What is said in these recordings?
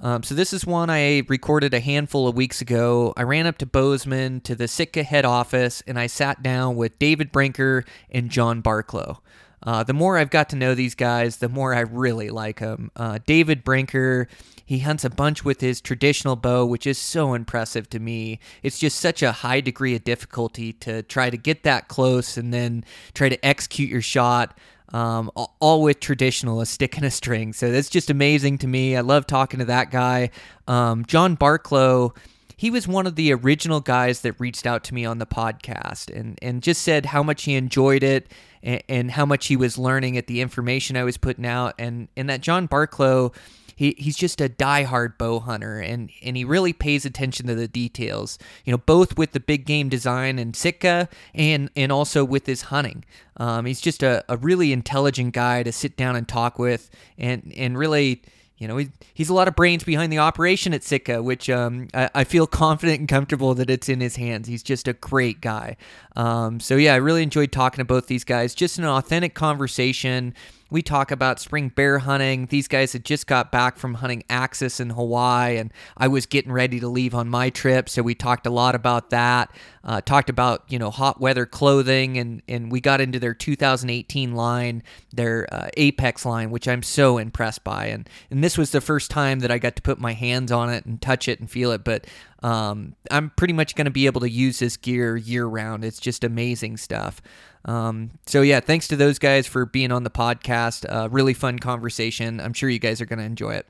Um, so this is one I recorded a handful of weeks ago. I ran up to Bozeman to the Sitka head office, and I sat down with David Brinker and John Barklow. Uh, the more I've got to know these guys, the more I really like them. Uh, David Brinker, he hunts a bunch with his traditional bow, which is so impressive to me. It's just such a high degree of difficulty to try to get that close and then try to execute your shot um, all- with traditional, a stick and a string. So that's just amazing to me. I love talking to that guy. Um, John Barklow, he was one of the original guys that reached out to me on the podcast and, and just said how much he enjoyed it and, and how much he was learning at the information I was putting out. And, and that John Barklow, he, he's just a diehard bow hunter and, and he really pays attention to the details, you know, both with the big game design and Sitka and, and also with his hunting. Um, he's just a, a really intelligent guy to sit down and talk with and, and really, you know, he, he's a lot of brains behind the operation at Sitka, which um, I, I feel confident and comfortable that it's in his hands. He's just a great guy. Um, so, yeah, I really enjoyed talking to both these guys. Just an authentic conversation. We talk about spring bear hunting. These guys had just got back from hunting Axis in Hawaii, and I was getting ready to leave on my trip. So we talked a lot about that. Uh, talked about you know hot weather clothing, and and we got into their 2018 line, their uh, Apex line, which I'm so impressed by. And and this was the first time that I got to put my hands on it and touch it and feel it. But um, I'm pretty much going to be able to use this gear year round. It's just amazing stuff. Um, so yeah, thanks to those guys for being on the podcast. Uh, really fun conversation. I'm sure you guys are going to enjoy it.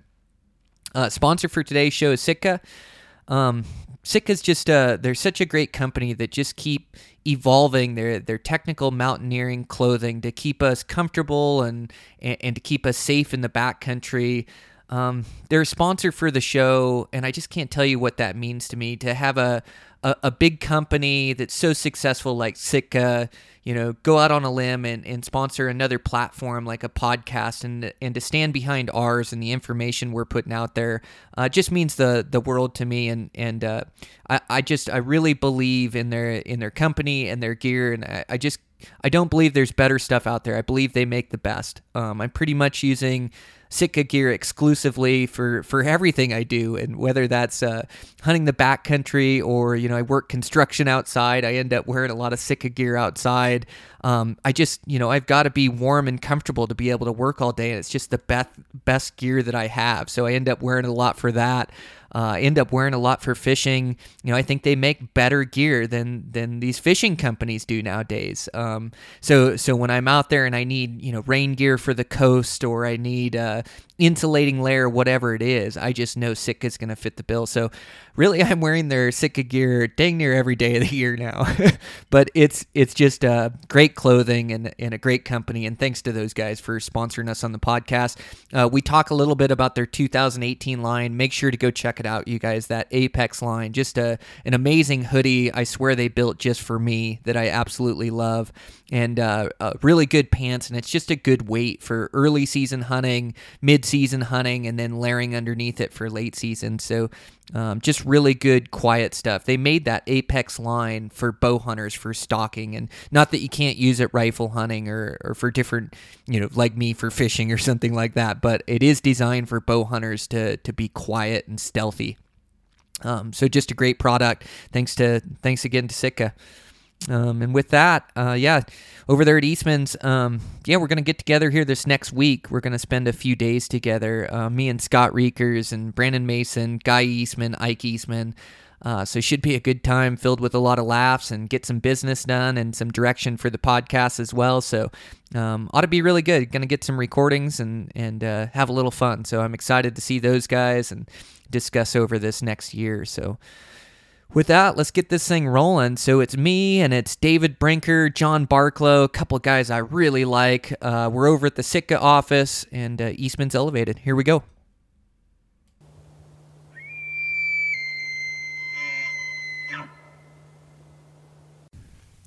Uh, sponsor for today's show is Sitka. Um, Sitka's just uh, they're such a great company that just keep evolving their their technical mountaineering clothing to keep us comfortable and and, and to keep us safe in the backcountry. Um, they're a sponsor for the show, and I just can't tell you what that means to me to have a a, a big company that's so successful like Sitka, you know, go out on a limb and, and sponsor another platform like a podcast and and to stand behind ours and the information we're putting out there uh, just means the the world to me and and uh, I, I just I really believe in their in their company and their gear and I, I just I don't believe there's better stuff out there. I believe they make the best. Um, I'm pretty much using Sitka gear exclusively for for everything I do, and whether that's uh, hunting the backcountry or you know I work construction outside, I end up wearing a lot of Sitka gear outside. Um, I just you know I've got to be warm and comfortable to be able to work all day, and it's just the best best gear that I have. So I end up wearing a lot for that. Uh, end up wearing a lot for fishing. You know, I think they make better gear than than these fishing companies do nowadays. Um, so so when I'm out there and I need you know rain gear for the coast or I need uh, insulating layer, whatever it is, I just know Sitka's going to fit the bill. So really, I'm wearing their Sitka gear dang near every day of the year now. but it's it's just uh, great clothing and, and a great company. And thanks to those guys for sponsoring us on the podcast. Uh, we talk a little bit about their 2018 line. Make sure to go check it out, you guys. That Apex line, just a an amazing hoodie. I swear they built just for me that I absolutely love, and uh, uh, really good pants. And it's just a good weight for early season hunting, mid season hunting, and then layering underneath it for late season. So um, just really good, quiet stuff. They made that Apex line for bow hunters for stalking, and not that you can't use it rifle hunting or, or for different, you know, like me for fishing or something like that. But it is designed for bow hunters to to be quiet and stealthy. Um, so just a great product. Thanks to thanks again to Sitka. Um, and with that, uh, yeah, over there at Eastman's, um, yeah, we're gonna get together here this next week. We're gonna spend a few days together. Uh, me and Scott Reekers and Brandon Mason, Guy Eastman, Ike Eastman. Uh, so it should be a good time filled with a lot of laughs and get some business done and some direction for the podcast as well. So um, ought to be really good. Going to get some recordings and and uh, have a little fun. So I'm excited to see those guys and discuss over this next year. So with that, let's get this thing rolling. So it's me and it's David Brinker, John Barklow, a couple of guys I really like. Uh, we're over at the Sitka office and uh, Eastman's Elevated. Here we go.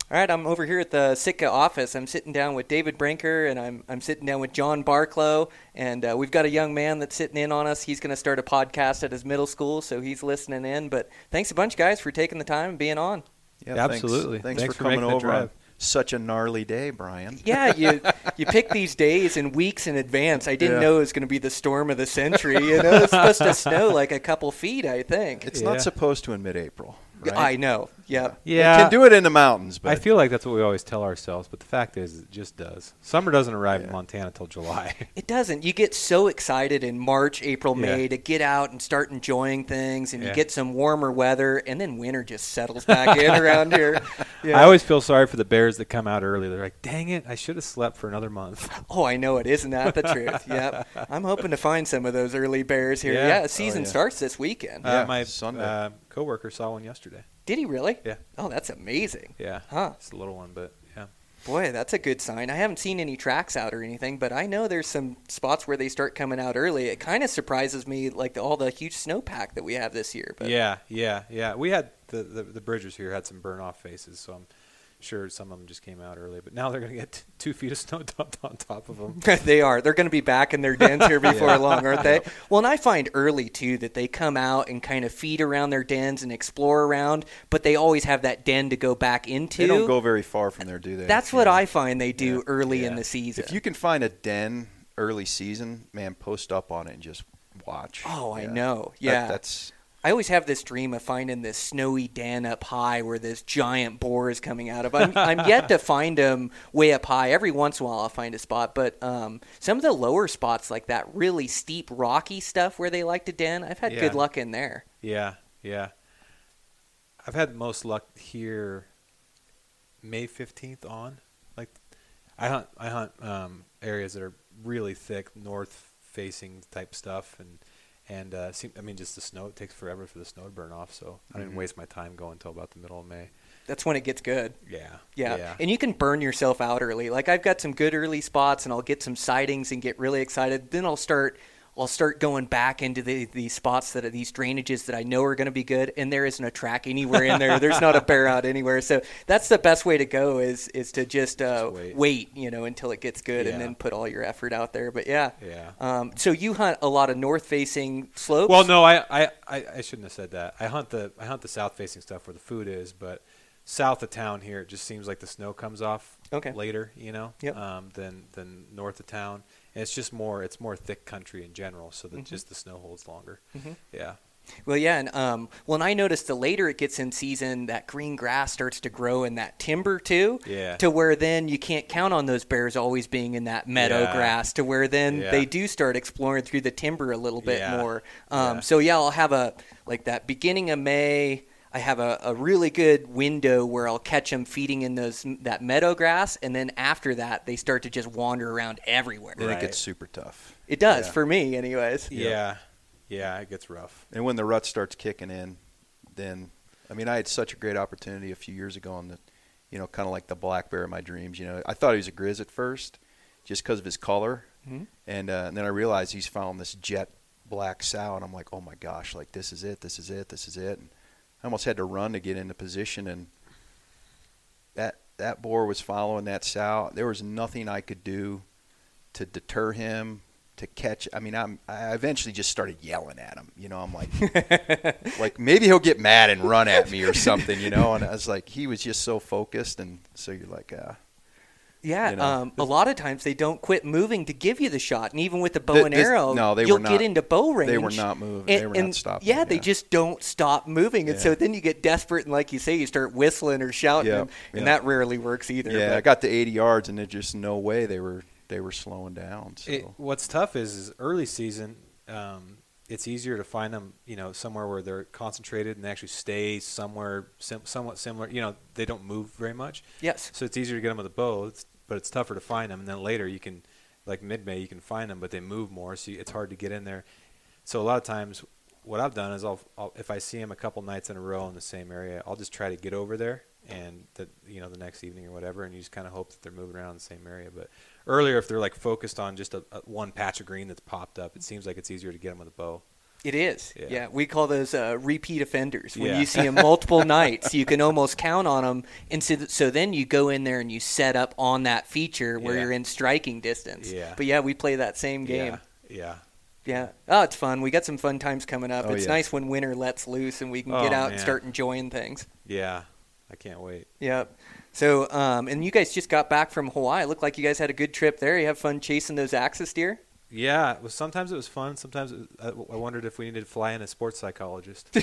All right, I'm over here at the Sitka office. I'm sitting down with David Brinker, and I'm I'm sitting down with John Barklow, and uh, we've got a young man that's sitting in on us. He's going to start a podcast at his middle school, so he's listening in. But thanks a bunch, guys, for taking the time and being on. Yeah, Yeah, thanks- absolutely. Thanks, Thanks for for coming making the over drive. such a gnarly day, Brian. Yeah, you you pick these days and weeks in advance. I didn't Yeah. know it was going to be the storm of the century. You know, it's supposed to snow like a couple feet, I think. It's Yeah. not supposed to in mid-April, right? I know. Yep. Yeah. It can do it in the mountains, but I feel like that's what we always tell ourselves, but the fact is, it just does. Summer doesn't arrive in Montana till July. It doesn't. You get so excited in March, April, May to get out and start enjoying things, and you get some warmer weather, and then winter just settles back in around here. Yeah. I always feel sorry for the bears that come out early. They're like, "Dang it, I should have slept for another month." Oh, I know it. Isn't that the truth? Yep. I'm hoping to find some of those early bears here. Yeah. Yeah, Oh, season yeah. starts this weekend. Yeah, uh, my Sunday. uh, coworker saw one yesterday. Did he really? Yeah. Oh, that's amazing. Yeah, Huh. it's a little one, but yeah. Boy, that's a good sign. I haven't seen any tracks out or anything, but I know there's some spots where they start coming out early. It kind of surprises me, like the, all the huge snowpack that we have this year. But Yeah, yeah, yeah. We had the, the the Bridgers here had some burn off faces, so I'm sure some of them just came out early. But now they're gonna get t- two feet of snow dumped on top of them. they are. They're going to be back in their dens here before long, aren't they? Well, and I find early too that they come out and kind of feed around their dens and explore around, but they always have that den to go back into. they don't go very far from there, do they? That's what I find they do Yeah. early in the season. If you can find a den early season, man, post up on it and just watch. Oh, I Yeah. know. That- Yeah. that's I always have this dream of finding this snowy den up high where this giant boar is coming out of. I'm, I'm yet to find them way up high. Every once in a while I'll find a spot, but um, some of the lower spots, like that really steep, rocky stuff where they like to den, I've had Yeah. good luck in there. Yeah, yeah. I've had most luck here. May fifteenth on, like, I hunt I hunt um, areas that are really thick, north facing type stuff, and and uh, seem, I mean just the snow. It takes forever for the snow to burn off, so I didn't Mhm. waste my time going until about the middle of May. That's when it gets good. Yeah, Yeah. yeah. And you can burn yourself out early. Like I've got some good early spots and I'll get some sightings and get really excited. Then I'll start I'll start going back into the these spots that are these drainages that I know are going to be good and there isn't a track anywhere in there. There's not a bear out anywhere. So that's the best way to go is is to just, uh, Just wait. wait. you know, until it gets good and then put all your effort out there. But yeah. Yeah. Um, so you hunt a lot of north facing slopes? Well, no, I, I, I, I shouldn't have said that. I hunt the I hunt the south facing stuff where the food is, but south of town here, it just seems like the snow comes off Okay. later, you know, Yep. um, than than north of town. And it's just more it's more thick country in general, so Mm-hmm. that just the snow holds longer. Yeah. Well, yeah, and um, well, and I noticed the later it gets in season, that green grass starts to grow in that timber too. Yeah. To where then you can't count on those bears always being in that meadow Yeah. grass. To where then Yeah. they do start exploring through the timber a little bit Yeah. more. Um, Yeah. So yeah, I'll have a like that beginning of May. I have a, a really good window where I'll catch them feeding in those that meadow grass, and then after that they start to just wander around everywhere. then Right. it gets super tough. It does Yeah. for me, anyways. Yeah. Yeah, it gets rough. And when the rut starts kicking in, then I mean, I had such a great opportunity a few years ago on the, you know, kind of like the black bear of my dreams. You know, I thought he was a grizz at first, just because of his color, Mhm. and, uh, and then I realized he's found this jet black sow, and I'm like, oh my gosh, like this is it, this is it, this is it. And I almost had to run to get into position, and that that boar was following that sow. There was nothing I could do to deter him to catch. I mean, I'm I eventually just started yelling at him. You know, I'm like, like maybe he'll get mad and run at me or something. You know, and I was like, he was just so focused, and so you're like, uh, Yeah, you know. um, a lot of times they don't quit moving to give you the shot, and even with the bow Th- and this- arrow, no, they you'll were get into bow range. they were not moving. And, they were and not stopping. Yeah, they just don't stop moving, and so then you get desperate, and like you say, you start whistling or shouting, Yeah, and, and yeah. that rarely works either. Yeah, but- I got to 80 yards, and there's just no way they were they were slowing down. So It, what's tough is, is early season. Um, it's easier to find them, you know, somewhere where they're concentrated and they actually stay somewhere sim- somewhat similar. You know, they don't move very much, yes, so it's easier to get them with a bow. It's, but it's tougher to find them. And then later, you can, like mid May, you can find them, but they move more, so it's hard to get in there. So a lot of times, what I've done is I'll, I'll if I see them a couple nights in a row in the same area, I'll just try to get over there and that you know the next evening or whatever, and you just kind of hope that they're moving around the same area. But earlier, if they're like focused on just a, a one patch of green that's popped up, it seems like it's easier to get them with a bow. It is. Yeah. Yeah, we call those uh, repeat offenders. When Yeah. you see them multiple nights, you can almost count on them. And so, so then you go in there and you set up on that feature where Yeah. you're in striking distance. Yeah. But yeah, we play that same game. Yeah. Yeah. Oh, it's fun. We got some fun times coming up. Oh, it's nice when winter lets loose and we can Oh, get out and start enjoying things. Yeah. I can't wait. Yep. So, um, and you guys just got back from Hawaii. Looked like you guys had a good trip there. You have fun chasing those axis deer. Yeah, it was, sometimes it was fun. Sometimes it, I, I wondered if we needed to fly in a sports psychologist.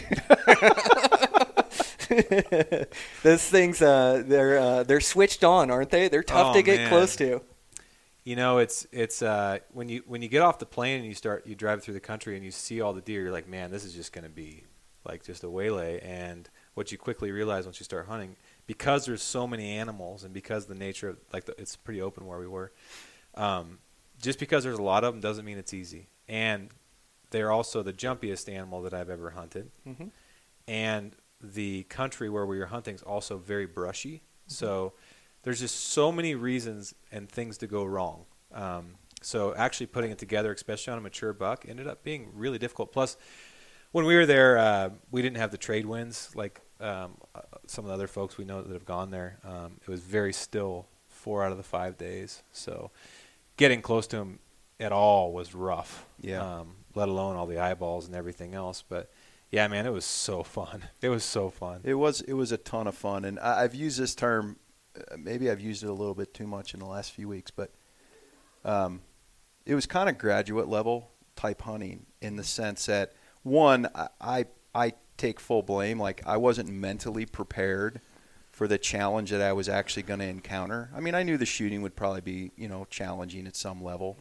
those things, uh, they're uh, they're switched on, aren't they? They're tough Oh, to get man. close to. You know, it's it's uh, when you when you get off the plane and you start you drive through the country and you see all the deer, you're like, man, this is just going to be like just a waylay. And what you quickly realize once you start hunting, because there's so many animals and because the nature of like the, it's pretty open where we were, um, just because there's a lot of them doesn't mean it's easy. And they're also the jumpiest animal that I've ever hunted. Mhm. And the country where we were hunting is also very brushy. So there's just so many reasons and things to go wrong. Um, so actually putting it together, especially on a mature buck, ended up being really difficult. Plus, when we were there, uh, we didn't have the trade winds like um, uh, some of the other folks we know that have gone there. Um, it was very still four out of the five days. So getting close to him at all was rough. Yeah. Um, let alone all the eyeballs and everything else. But yeah, man, it was so fun. It was so fun. It was it was a ton of fun, and I, I've used this term. Uh, maybe I've used it a little bit too much in the last few weeks, but um, it was kind of graduate level type hunting in the sense that one, I, I I take full blame. Like I wasn't mentally prepared for the challenge that I was actually going to encounter. I mean, I knew the shooting would probably be you know challenging at some level.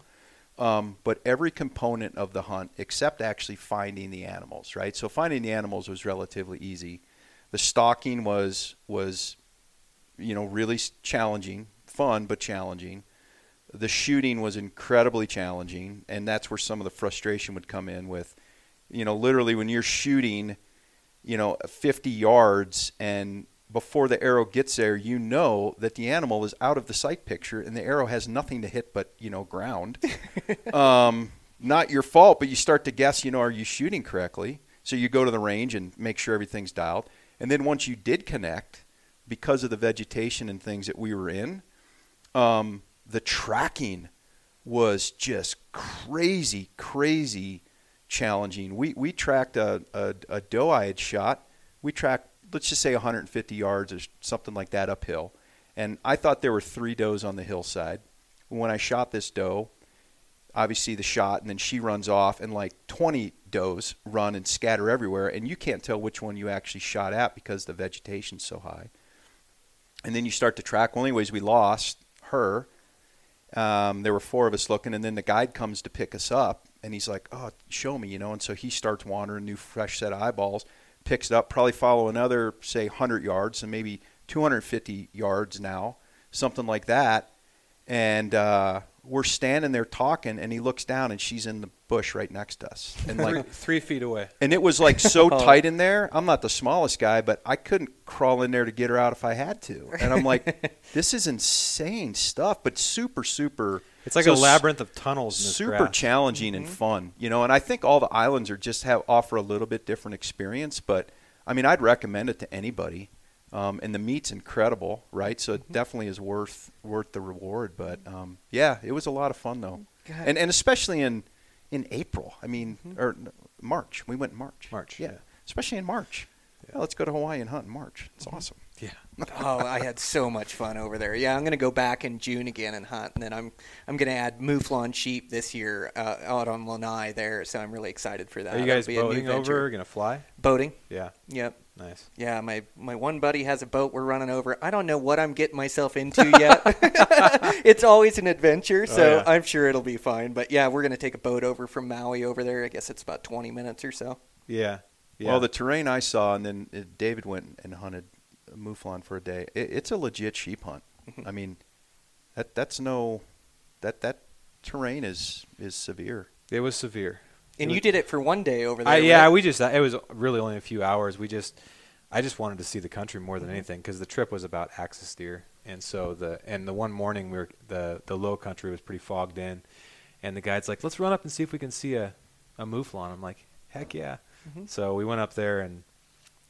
Um, but every component of the hunt, except actually finding the animals, right? So finding the animals was relatively easy. The stalking was was, you know, really challenging, fun but challenging. The shooting was incredibly challenging, and that's where some of the frustration would come in with, you know, literally when you're shooting, you know, 50 yards and before the arrow gets there, you know that the animal is out of the sight picture and the arrow has nothing to hit but, you know, ground. um, not your fault, but you start to guess, you know, are you shooting correctly? So you go to the range and make sure everything's dialed. And then once you did connect, because of the vegetation and things that we were in, um, the tracking was just crazy, crazy challenging. We we tracked a, a, a doe I had shot. We tracked, let's just say 150 yards or something like that uphill. And I thought there were three does on the hillside. When I shot this doe, obviously the shot, and then she runs off, and like 20 does run and scatter everywhere, and you can't tell which one you actually shot at because the vegetation's so high. And then you start to track. Well, anyways, we lost her. Um, there were four of us looking, and then the guide comes to pick us up, and he's like, "Oh, show me," you know. And so he starts wandering, new fresh set of eyeballs, picks it up, probably follow another, say, 100 yards, and maybe 250 yards now, something like that. And uh, we're standing there talking, and he looks down, and she's in the bush right next to us, and like three, three feet away. and it was like so tight in there. I'm not the smallest guy, but I couldn't crawl in there to get her out if I had to. And I'm like, this is insane stuff, but super, super. It's like so a labyrinth of tunnels in this Super grass. challenging and fun, you know. And I think all the islands are just have offer a little bit different experience. But I mean, I'd recommend it to anybody. Um, and the meat's incredible, right? So it definitely is worth worth the reward. But um, yeah, it was a lot of fun though, God. and and especially in in April. I mean, or March. We went in March. March, yeah, yeah. especially in March. Yeah, let's go to Hawaii and hunt in March. It's awesome. Yeah. oh, I had so much fun over there. Yeah, I'm gonna go back in June again and hunt, and then I'm I'm gonna add mouflon sheep this year uh, out on Lanai there. So I'm really excited for that. Are you It'll guys be a new boating venture. over? Gonna fly? Boating. Yeah. Yep. Nice. Yeah, my my one buddy has a boat we're running over. I don't know what I'm getting myself into yet. it's always an adventure, so Oh, yeah. I'm sure it'll be fine. But yeah, we're gonna take a boat over from Maui over there. I guess it's about 20 minutes or so. Yeah. Yeah. Well, the terrain I saw, and then uh, David went and hunted mouflon for a day. It, it's a legit sheep hunt. Mm-hmm. I mean, that that's no that that terrain is is severe. it was severe. And It you did it for one day over there. I, yeah, right? we just it was really only a few hours. We just I just wanted to see the country more Mm-hmm. than anything because the trip was about axis deer, and so the and the one morning we were the the low country was pretty fogged in, and the guide's like, let's run up and see if we can see a a mouflon. I'm like, heck yeah. Mm-hmm. So we went up there and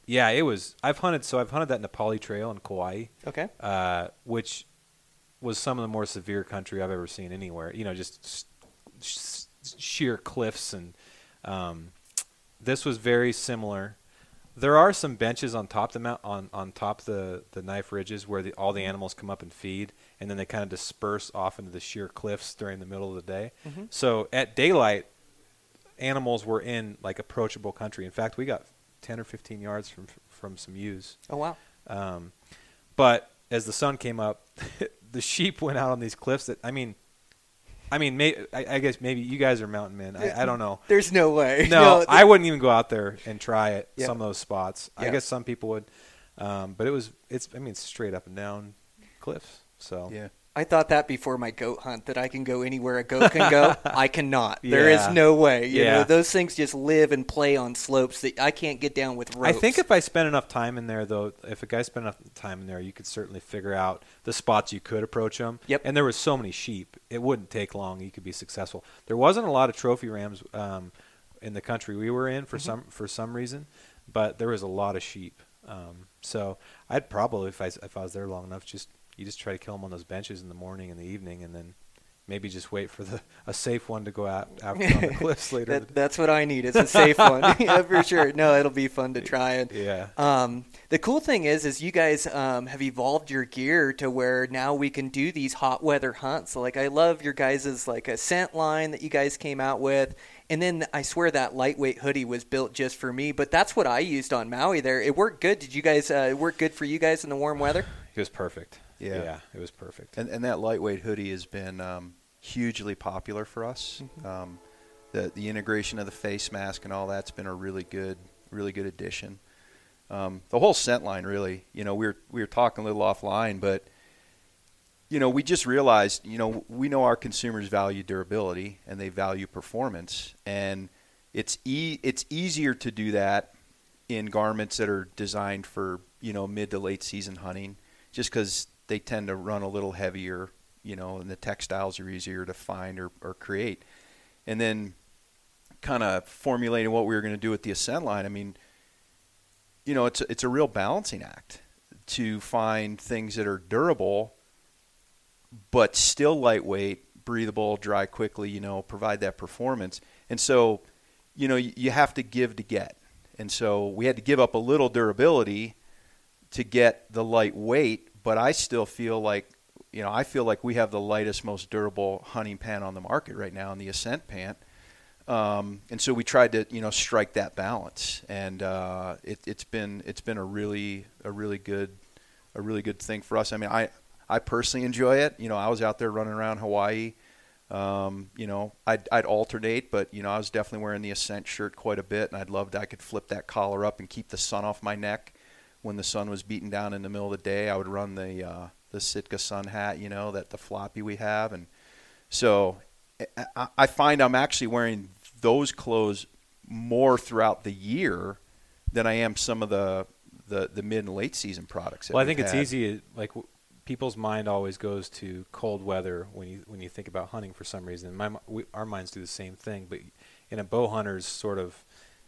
yeah, it was. I've hunted. So I've hunted that Na Pali Trail in Kauai, Okay. uh, which was some of the more severe country I've ever seen anywhere. You know, just s- s- sheer cliffs and um, this was very similar. There are some benches on top the mount on, on top the, the knife ridges where the, all the animals come up and feed, and then they kind of disperse off into the sheer cliffs during the middle of the day. So at daylight, animals were in like approachable country. In fact, we got ten or fifteen yards from from some ewes. Oh wow. Um, but as the sun came up, the sheep went out on these cliffs. That I mean, I mean, may, I, I guess maybe you guys are mountain men. I, I don't know. There's no way. No, I wouldn't even go out there and try it. Yeah. Some of those spots. I guess some people would, um, but it was. It's. I mean, it's straight up and down cliffs. So Yeah. I thought that before my goat hunt that I can go anywhere a goat can go. I cannot. There is no way. You know, Yeah. those things just live and play on slopes that I can't get down with ropes. I think if I spent enough time in there, though, if a guy spent enough time in there, you could certainly figure out the spots you could approach them. Yep. And there was so many sheep, it wouldn't take long. You could be successful. There wasn't a lot of trophy rams um, in the country we were in for Mm-hmm. some for some reason, but there was a lot of sheep. Um, so I'd probably, if I if I was there long enough, just you just try to kill them on those benches in the morning and the evening, and then. Maybe just wait for the a safe one to go out after on the cliffs later. that, that's what I need. It's a safe one. yeah, for sure. No, it'll be fun to try it. Yeah. Um, the cool thing is, is you guys um, have evolved your gear to where now we can do these hot weather hunts. Like I love your guys' like Ascent line that you guys came out with, and then I swear that lightweight hoodie was built just for me. But that's what I used on Maui. There, it worked good. Did you guys uh, it work good for you guys in the warm weather? It was perfect. Yeah. Yeah, it was perfect. And, and that lightweight hoodie has been um, hugely popular for us. Um, the the integration of the face mask and all that's been a really good really good addition. Um, the whole scent line, really. You know, we were we were talking a little offline, but you know, we just realized, you know, we know our consumers value durability and they value performance, and it's e- it's easier to do that in garments that are designed for you know mid to late season hunting, just because they tend to run a little heavier, you know, and the textiles are easier to find or, or create, and then kind of formulating what we were going to do with the ascent line. I mean, you know, it's a, it's a real balancing act to find things that are durable but still lightweight, breathable, dry quickly, you know, provide that performance. And so, you know, you, you have to give to get. And so we had to give up a little durability to get the lightweight, but I still feel like, you know, I feel like we have the lightest, most durable hunting pant on the market right now in the Ascent pant. Um, and so we tried to, you know, strike that balance, and uh, it, it's been it's been a really a really good a really good thing for us. I mean, I I personally enjoy it. You know, I was out there running around Hawaii. Um, you know, I'd, I'd alternate, but you know, I was definitely wearing the Ascent shirt quite a bit, and I'd loved I could flip that collar up and keep the sun off my neck when the sun was beating down in the middle of the day. I would run the uh, the Sitka sun hat, you know, that the floppy we have, and so I- I, find I'm actually wearing those clothes more throughout the year than I am some of the the, the mid and late season products. Well, I think it's had. easy. Like people's mind always goes to cold weather when you when you think about hunting for some reason. My we, our minds do the same thing. But in a bow hunter's sort of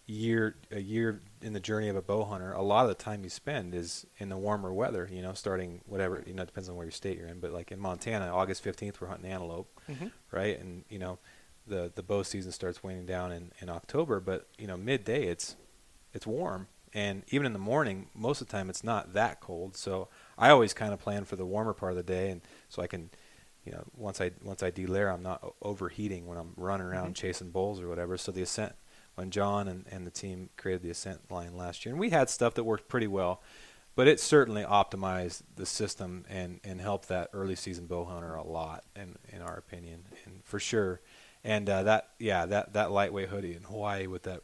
year a year in the journey of a bow hunter, a lot of the time you spend is in the warmer weather. You know, starting whatever you know it depends on where your state you're in. But like in Montana, August fifteenth, we're hunting antelope, mm-hmm. right? And you know, the the bow season starts waning down in in October. But you know, midday it's it's warm and even in the morning most of the time it's not that cold so i always kind of plan for the warmer part of the day and so i can you know once i once i delayer i'm not overheating when i'm running around mm-hmm. chasing bulls or whatever so the ascent when john and, and the team created the ascent line last year. And we had stuff that worked pretty well but it certainly optimized the system and, and helped that early season bow hunter a lot in, in our opinion and for sure. And uh, that yeah that, that lightweight hoodie in hawaii with that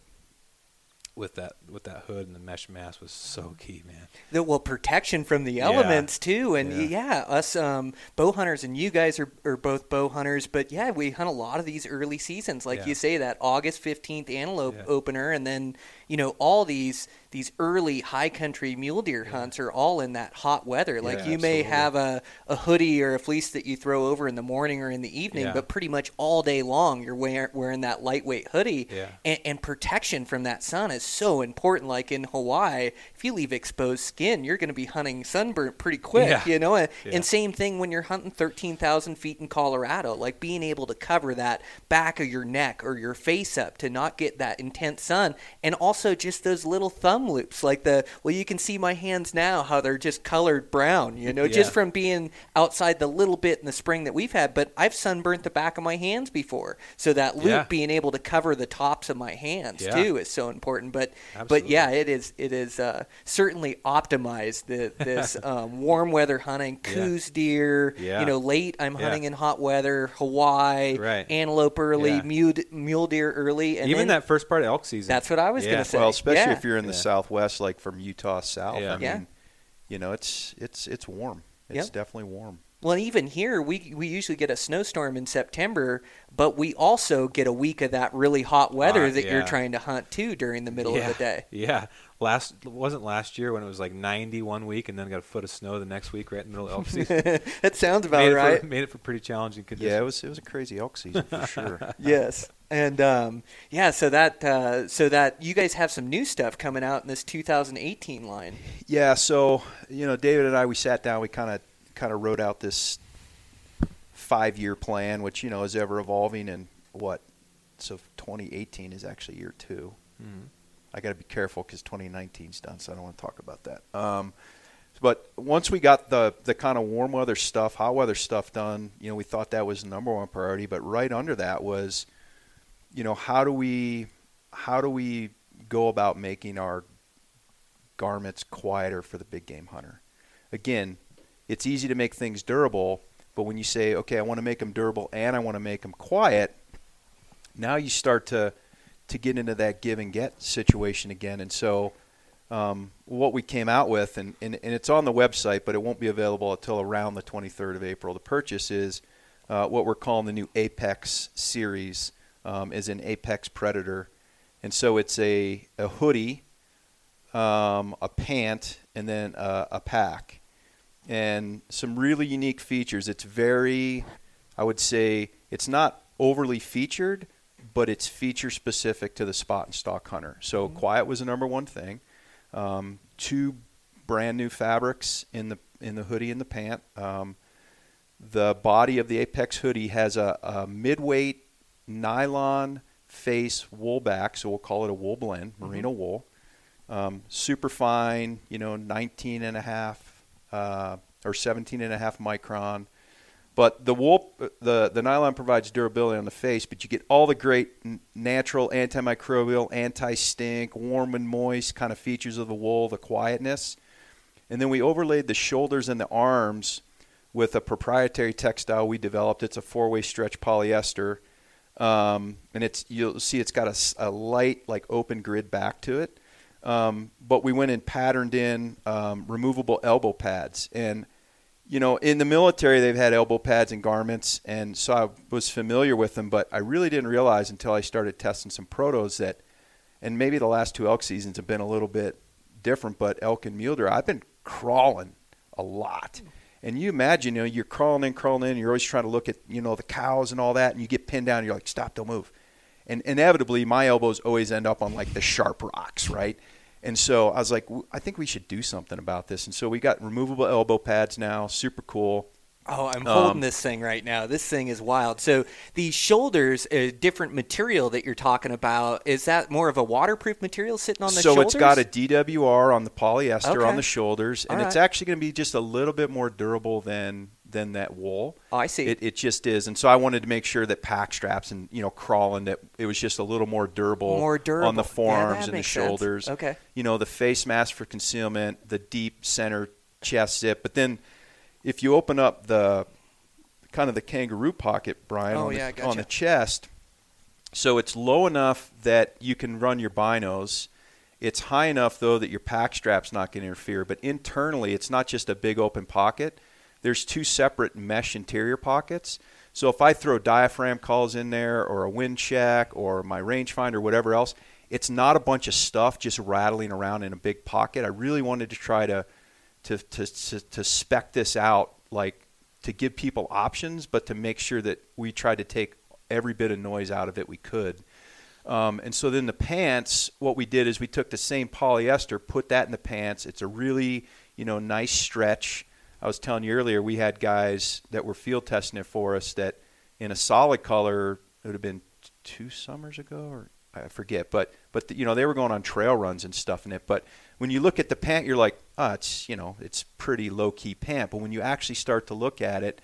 with that with that hood and the mesh mask was so key, man. the well protection from the Yeah. elements too and Yeah. yeah, us um bow hunters and you guys are, are both bow hunters but yeah we hunt a lot of these early seasons like Yeah. you say that august 15th antelope Yeah. opener and then you know, all these these early high country mule deer hunts are all in that hot weather. Like Yeah, you may have a, a hoodie or a fleece that you throw over in the morning or in the evening, Yeah. but pretty much all day long you're wearing, wearing that lightweight hoodie. Yeah. And, and protection from that sun is so important. Like in Hawaii, if you leave exposed skin, you're going to be hunting sunburnt pretty quick, Yeah. you know? And, and same thing when you're hunting 13,000 feet in Colorado, like being able to cover that back of your neck or your face up to not get that intense sun. And also just those little thumb loops, like the, well, you can see my hands now, how they're just colored brown, you know, just from being outside the little bit in the spring that we've had. But I've sunburnt the back of my hands before. So that loop Yeah. being able to cover the tops of my hands Yeah. too is so important. But, but yeah, it is, it is uh, certainly optimized the, this um, warm weather hunting, Yeah. Coues deer, Yeah. you know, late I'm Yeah. hunting in hot weather, Hawaii, Right. antelope early, Yeah. mule, mule deer early, and Even then, that first part of elk season. That's what I was Yeah. gonna say. Well, especially yeah. if you're in the Yeah. Southwest, like from Utah south. Yeah. I mean, Yeah. you know, it's it's it's warm. It's Yep. definitely warm. Well, even here, we we usually get a snowstorm in September, but we also get a week of that really hot weather Hot, that you're trying to hunt too during the middle yeah. of the day. Yeah. Last wasn't last year when it was like 90 one week and then got a foot of snow the next week right in the middle of elk season. that sounds about made, it right. for, made it for pretty challenging conditions. Yeah, it was it was a crazy elk season for sure. yes, and um, yeah, so that uh, so that you guys have some new stuff coming out in this 2018 line. Yeah, so you know, David and I, we sat down, we kind of kind of wrote out this five year plan, which you know is ever evolving, and what? So 2018 is actually year 2 Mhm. I got to be careful because 2019's done, so I don't want to talk about that. Um, but once we got the the kind of warm weather stuff, hot weather stuff done, you know, we thought that was the number one priority. But right under that was, you know, how do we how do we go about making our garments quieter for the big game hunter? Again, it's easy to make things durable, but when you say, okay, I want to make them durable and I want to make them quiet, now you start to to get into that give and get situation again. And so, um, what we came out with, and, and, and it's on the website, but it won't be available until around the 23rd of April to purchase, is uh, what we're calling the new Apex series, um, is an Apex Predator. And so it's a, a hoodie, um, a pant, and then a, a pack. And some really unique features. It's very, I would say, it's not overly featured, but it's feature specific to the spot and stock hunter. So quiet was the number one thing. Um, two brand new fabrics in the in the hoodie and the pant. Um, the body of the Apex hoodie has a, a mid-weight nylon face wool back, so we'll call it a wool blend, merino wool. Um, super fine, you know, 19 and a half uh, or 17 and a half micron. But the wool, the the nylon provides durability on the face, but you get all the great natural antimicrobial, anti-stink, warm and moist kind of features of the wool, the quietness, and then we overlaid the shoulders and the arms with a proprietary textile we developed. It's a four-way stretch polyester, um, and it's you'll see it's got a light like open grid back to it. Um, but we went and patterned in um, removable elbow pads and you know, in the military, they've had elbow pads and garments, and so I was familiar with them, but I really didn't realize until I started testing some protos that, and maybe the last two elk seasons have been a little bit different, but elk and mule deer, I've been crawling a lot. And you imagine, you know, you're crawling in, crawling in, and you're always trying to look at, you know, the cows and all that, and you get pinned down, and you're like, stop, don't move. And inevitably, my elbows always end up on like the sharp rocks, right? And so I was like, "W- I think we should do something about this. And so we got removable elbow pads now, super cool. Oh, I'm holding Um, this thing right now. This thing is wild. So these shoulders, a different material that you're talking about, is that more of a waterproof material sitting on the so shoulders? So it's got a DWR on the polyester Okay. on the shoulders, and All it's actually going to be just a little bit more durable than than that wool. Oh, I see. It, it just is, and so I wanted to make sure that pack straps and you know crawling that it was just a little more durable, More durable. on the forearms that and the makes sense. shoulders. Okay. you know the face mask for concealment, the deep center chest zip, but then if you open up the kind of the kangaroo pocket, Brian, Oh, on, the, yeah, gotcha. on the chest, so it's low enough that you can run your binos. It's high enough though that your pack strap's not going to interfere. But internally, it's not just a big open pocket. There's two separate mesh interior pockets. So if I throw diaphragm calls in there, or a wind check, or my rangefinder, whatever else, it's not a bunch of stuff just rattling around in a big pocket. I really wanted to try to to to to, to spec this out like to give people options, but to make sure that we tried to take every bit of noise out of it we could. Um, and so then the pants, what we did is we took the same polyester, put that in the pants. It's a really, you know, nice stretch. I was telling you earlier, we had guys that were field testing it for us that in a solid color, it would have been two summers ago or I forget, but but the, you know they were going on trail runs and stuff in it. But when you look at the pant, you're like, oh, it's you know it's pretty low key pant. But when you actually start to look at it,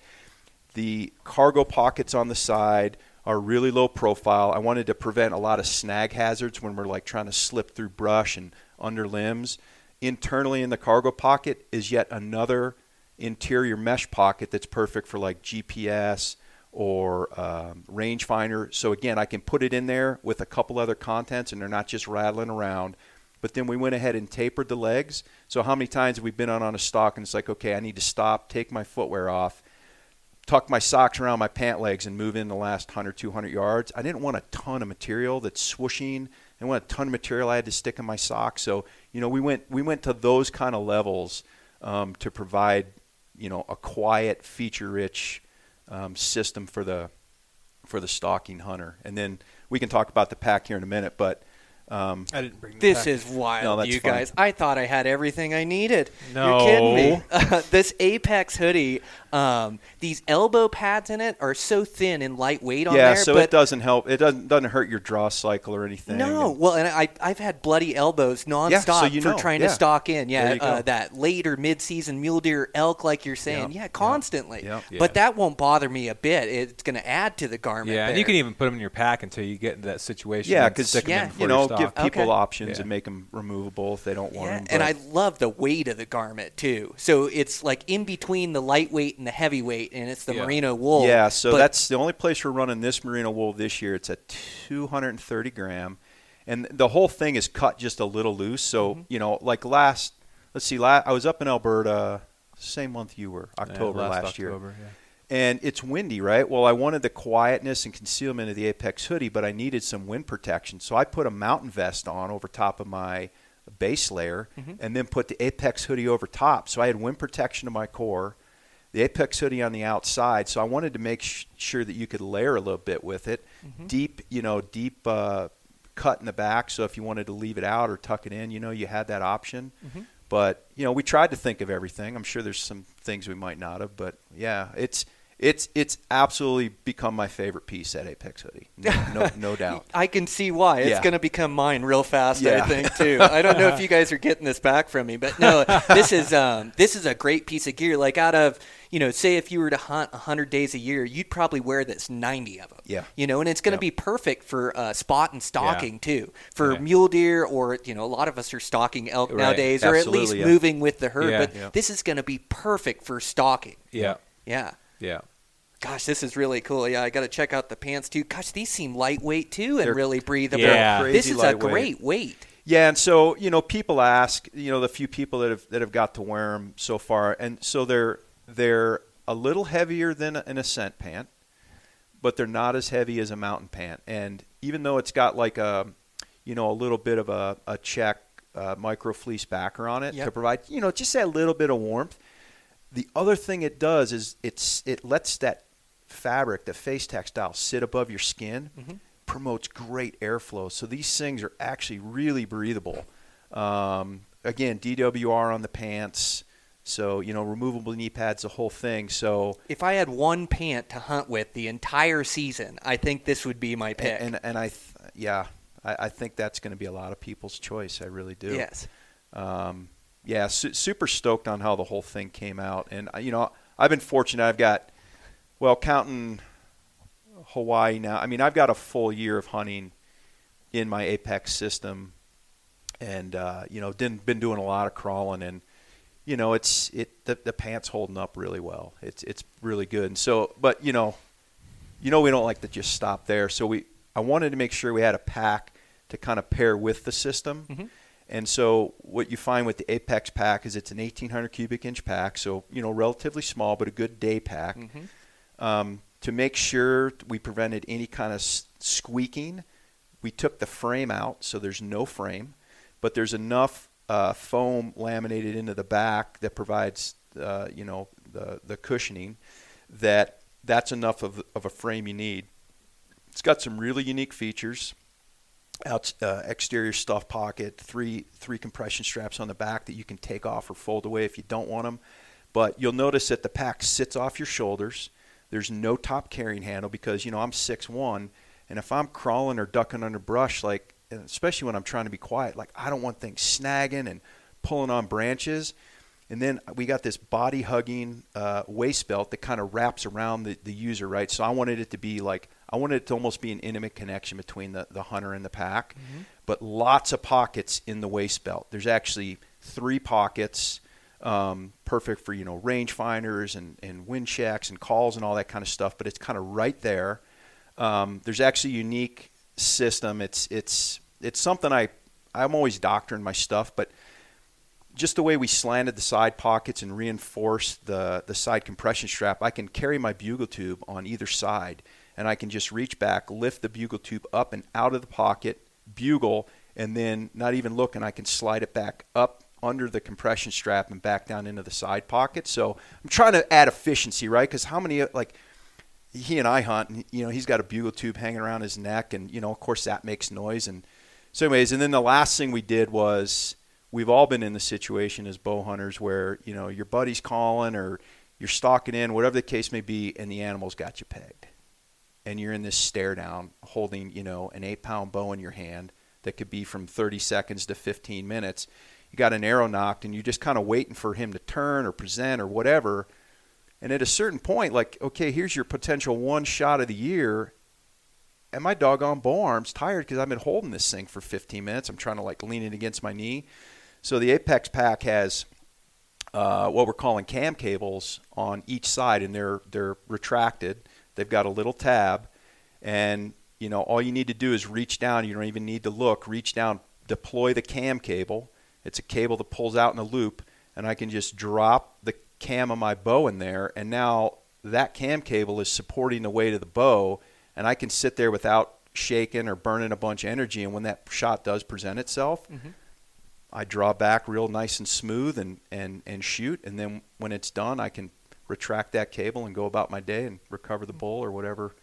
the cargo pockets on the side are really low profile. I wanted to prevent a lot of snag hazards when we're like trying to slip through brush and under limbs. Internally in the cargo pocket is yet another interior mesh pocket that's perfect for like GPS or um, rangefinder. So again, I can put it in there with a couple other contents, and they're not just rattling around. But then we went ahead and tapered the legs. So how many times have we been on on a stock and it's like, okay, I need to stop, take my footwear off, tuck my socks around my pant legs, and move in the last 100, 200 yards. I didn't want a ton of material that's swooshing. I want a ton of material I had to stick in my socks. So you know, we went we went to those kind of levels um, to provide you know a quiet, feature-rich um, system for the for the stalking hunter. And then we can talk about the pack here in a minute, but um, I didn't bring the This pack. is wild, No, that's you fine. guys. I thought I had everything I needed. No. You're kidding me. this Apex hoodie, um, these elbow pads in it are so thin and lightweight on yeah, there. so but it doesn't help. It doesn't doesn't hurt your draw cycle or anything. No, And- well, and I I've had bloody elbows nonstop so you for trying yeah. to stalk in. Yeah, uh, that later mid-season mule deer elk, like you're saying. Yep, Yeah, constantly. yep. But Yeah. that won't bother me a bit. It's going to add to the garment. Yeah, and you can even put them in your pack until you get into that situation. yeah, because Yeah. you know, stock. Give people Okay. options Yeah. and make them removable if they don't want Yeah, them. and I love the weight of the garment too. So it's like in between the lightweight and the heavyweight, and it's the Yeah. merino wool. Yeah, so But- that's the only place we're running this merino wool this year. It's at 230 gram, and the whole thing is cut just a little loose. So Mm-hmm. you know, like last, let's see, last, I was up in Alberta, same month you were, Yeah, October last, year, October, yeah. And it's windy, right? Well, I wanted the quietness and concealment of the Apex hoodie, but I needed some wind protection, so I put a mountain vest on over top of my base layer, Mm-hmm. and then put the Apex hoodie over top. So I had wind protection to my core the Apex hoodie on the outside. So I wanted to make sh- sure that you could layer a little bit with it. Mm-hmm. Deep, you know, deep uh, cut in the back. So if you wanted to leave it out or tuck it in, you know, you had that option. Mm-hmm. But you know, we tried to think of everything. I'm sure there's some things we might not have, but yeah, it's it's it's absolutely become my favorite piece at Apex hoodie. No, no, no doubt. I can see why. It's Yeah. going to become mine real fast, I think too. I don't know if you guys are getting this back from me, but no, this is um, this is a great piece of gear. Like out of you know, say if you were to hunt 100 days a year, you'd probably wear this 90 of them. Yeah. You know, and it's going to Yep. be perfect for uh, spot and stalking too. For Yeah. mule deer or you know, a lot of us are stalking elk Right. nowadays, or at least yeah. moving with the herd. Yeah. but Yeah. this is going to be perfect for stalking. Yeah, Yeah. Yeah. Gosh, this is really cool. Yeah, I got to check out the pants too. Gosh, these seem lightweight too and They're- really breathable. Yeah. This is a great weight. Yeah, and so you know, people ask, you know, the few people that have that have got to wear them so far, and so they're they're a little heavier than an ascent pant, but they're not as heavy as a mountain pant. And even though it's got like a, you know, a little bit of a a check uh, micro fleece backer on it Yep. to provide, you know, just that little bit of warmth. The other thing it does is it's it lets that fabric, the face textile, sit above your skin, promotes great airflow. So these things are actually really breathable. Um, again, DWR on the pants. So you know, removable knee pads, the whole thing. So If I had one pant to hunt with the entire season, I think this would be my pick. and and I, th- yeah, I, I think that's going to be a lot of people's choice. I really do. yes. um, yeah, su- super stoked on how the whole thing came out. And uh, you know, I've been fortunate. I've got, well, counting Hawaii now. I mean, I've got a full year of hunting in my Apex system, and uh, you know, didn't been doing a lot of crawling, and you know, it's it the, the pants holding up really well. It's it's really good. And so, but you know, you know, we don't like to just stop there. So we, I wanted to make sure we had a pack to kind of pair with the system. And so what you find with the Apex pack is it's an 1800 cubic inch pack, so you know relatively small but a good day pack. Um, to make sure we prevented any kind of squeaking, we took the frame out, so there's no frame, but there's enough uh, foam laminated into the back that provides, uh, you know, the the cushioning that that's enough of, of a frame you need. It's got some really unique features. Out, uh, exterior stuff pocket, three three compression straps on the back that you can take off or fold away if you don't want them. But you'll notice that the pack sits off your shoulders. There's no top carrying handle because you know I'm six one, and if I'm crawling or ducking under brush, like especially when I'm trying to be quiet, like I don't want things snagging and pulling on branches. And then we got this body hugging uh, waist belt that kind of wraps around the, the user, right? So I wanted it to be like, I wanted it to almost be an intimate connection between the, the hunter and the pack, mm-hmm. but lots of pockets in the waist belt. There's actually three pockets, um, perfect for, you know, rangefinders and, and wind checks and calls and all that kind of stuff, but it's kind of right there. Um, there's actually a unique system. It's, it's, it's something I, I'm always doctoring my stuff, but – just the way we slanted the side pockets and reinforced the, the side compression strap, I can carry my bugle tube on either side and I can just reach back, lift the bugle tube up and out of the pocket, bugle, and then not even look, and I can slide it back up under the compression strap and back down into the side pocket. So I'm trying to add efficiency, right? Because how many, uh, like, he and I hunt, and, you know, he's got a bugle tube hanging around his neck, and, you know, of course that makes noise. And so, anyways, and then the last thing we did was we've all been in the situation as bow hunters where you know your buddy's calling or you're stalking in, whatever the case may be, and the animal's got you pegged, and you're in this stare down, holding you know an eight pound bow in your hand that could be from 30 seconds to 15 minutes. You got an arrow nocked and you're just kind of waiting for him to turn or present or whatever. And at a certain point, like, okay, here's your potential one shot of the year, and my doggone bow arm's tired because I've been holding this thing for 15 minutes. I'm trying to like lean it against my knee. So the Apex pack has uh, what we're calling cam cables on each side, and they're they're retracted. They've got a little tab, and you know all you need to do is reach down. You don't even need to look. Reach down, deploy the cam cable. It's a cable that pulls out in a loop, and I can just drop the cam of my bow in there, and now that cam cable is supporting the weight of the bow, and I can sit there without shaking or burning a bunch of energy. And when that shot does present itself, mm-hmm. I draw back real nice and smooth and, and, and shoot. And then when it's done, I can retract that cable and go about my day and recover the bull or whatever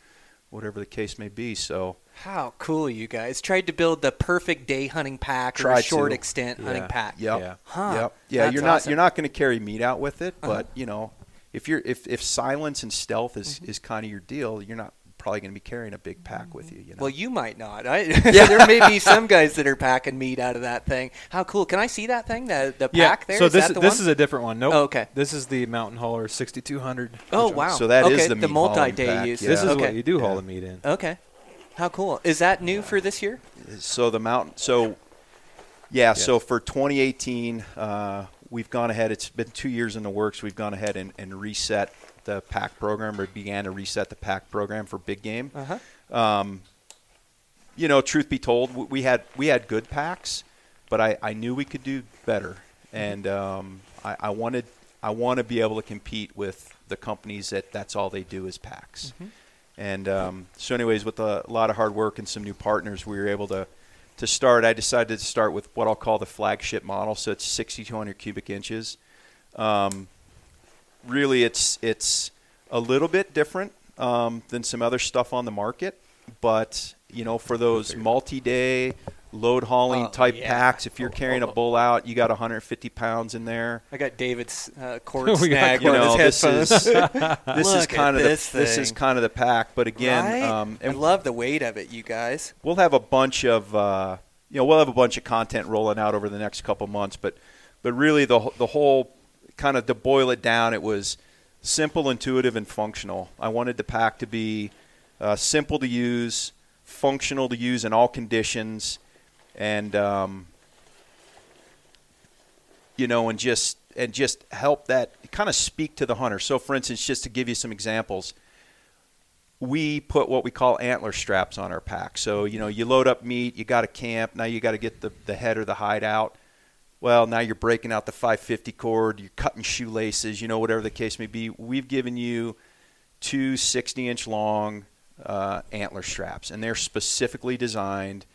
whatever the case may be. So how cool you guys tried to build the perfect day hunting pack or a short to. extent yeah. hunting pack. Yep. Yeah. Huh. Yep. Yeah. That's you're not awesome. you're not going to carry meat out with it, uh-huh. but you know, if you're if, if silence and stealth is, mm-hmm. is kind of your deal, you're not probably going to be carrying a big pack with you. You know. Well, you might not. I, yeah. there may be some guys that are packing meat out of that thing. How cool! Can I see that thing? The the yeah. pack there. So is this is, this is a different one. Nope. Oh, okay. This is the Mountain Hauler 6200. Oh wow. So that okay. is the, the multi-day use. Yeah. This is okay. what you do haul the meat in. Okay. How cool! Is that new for this year? So the mountain. So yeah. So for 2018, uh, we've gone ahead. It's been two years in the works. We've gone ahead and, and reset the pack program or began to reset the pack program for big game. Uh-huh. Um, you know, truth be told, we had we had good packs, but I, I knew we could do better, mm-hmm. and um, I, I wanted I want to be able to compete with the companies that that's all they do is packs. Mm-hmm. And um, so, anyways, with a lot of hard work and some new partners, we were able to to start. I decided to start with what I'll call the flagship model. So it's 6,200 cubic inches. Um, really, it's it's a little bit different um, than some other stuff on the market. But you know, for those multi-day load hauling oh, type yeah. packs, if you're carrying a bull out, you got 150 pounds in there. I got David's uh, cord snag you know, this is this is kind of this the, this is kind of the pack. But again, right? um, I love the weight of it, you guys. We'll have a bunch of uh, you know we'll have a bunch of content rolling out over the next couple months, but but really the the whole kind of to boil it down, it was simple, intuitive, and functional. I wanted the pack to be uh, simple to use, functional to use in all conditions, and um, you know, and just and just help that kind of speak to the hunter. So, for instance, just to give you some examples, we put what we call antler straps on our pack. So, you know, you load up meat, you got to camp, now you got to get the, the head or the hide out well, now you're breaking out the 550 cord, you're cutting shoelaces, you know, whatever the case may be. We've given you two 60 inch long uh, antler straps, and they're specifically designed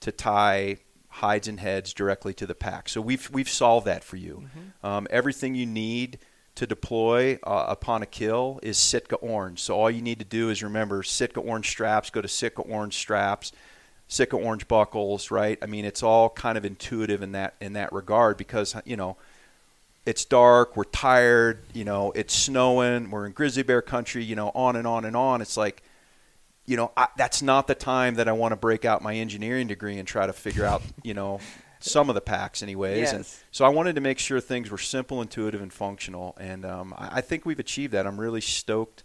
to tie hides and heads directly to the pack. So we've we've solved that for you. Um, everything you need to deploy uh, upon a kill is Sitka orange. So all you need to do is remember Sitka orange straps. Go to Sitka orange straps, Sitka orange buckles. Right? I mean, it's all kind of intuitive in that in that regard because you know it's dark, we're tired, you know, it's snowing, we're in grizzly bear country, you know, on and on and on. It's like, you know, I, that's not the time that I want to break out my engineering degree and try to figure out, you know, some of the packs, anyways. And so I wanted to make sure things were simple, intuitive, and functional. And um, I, I think we've achieved that. I'm really stoked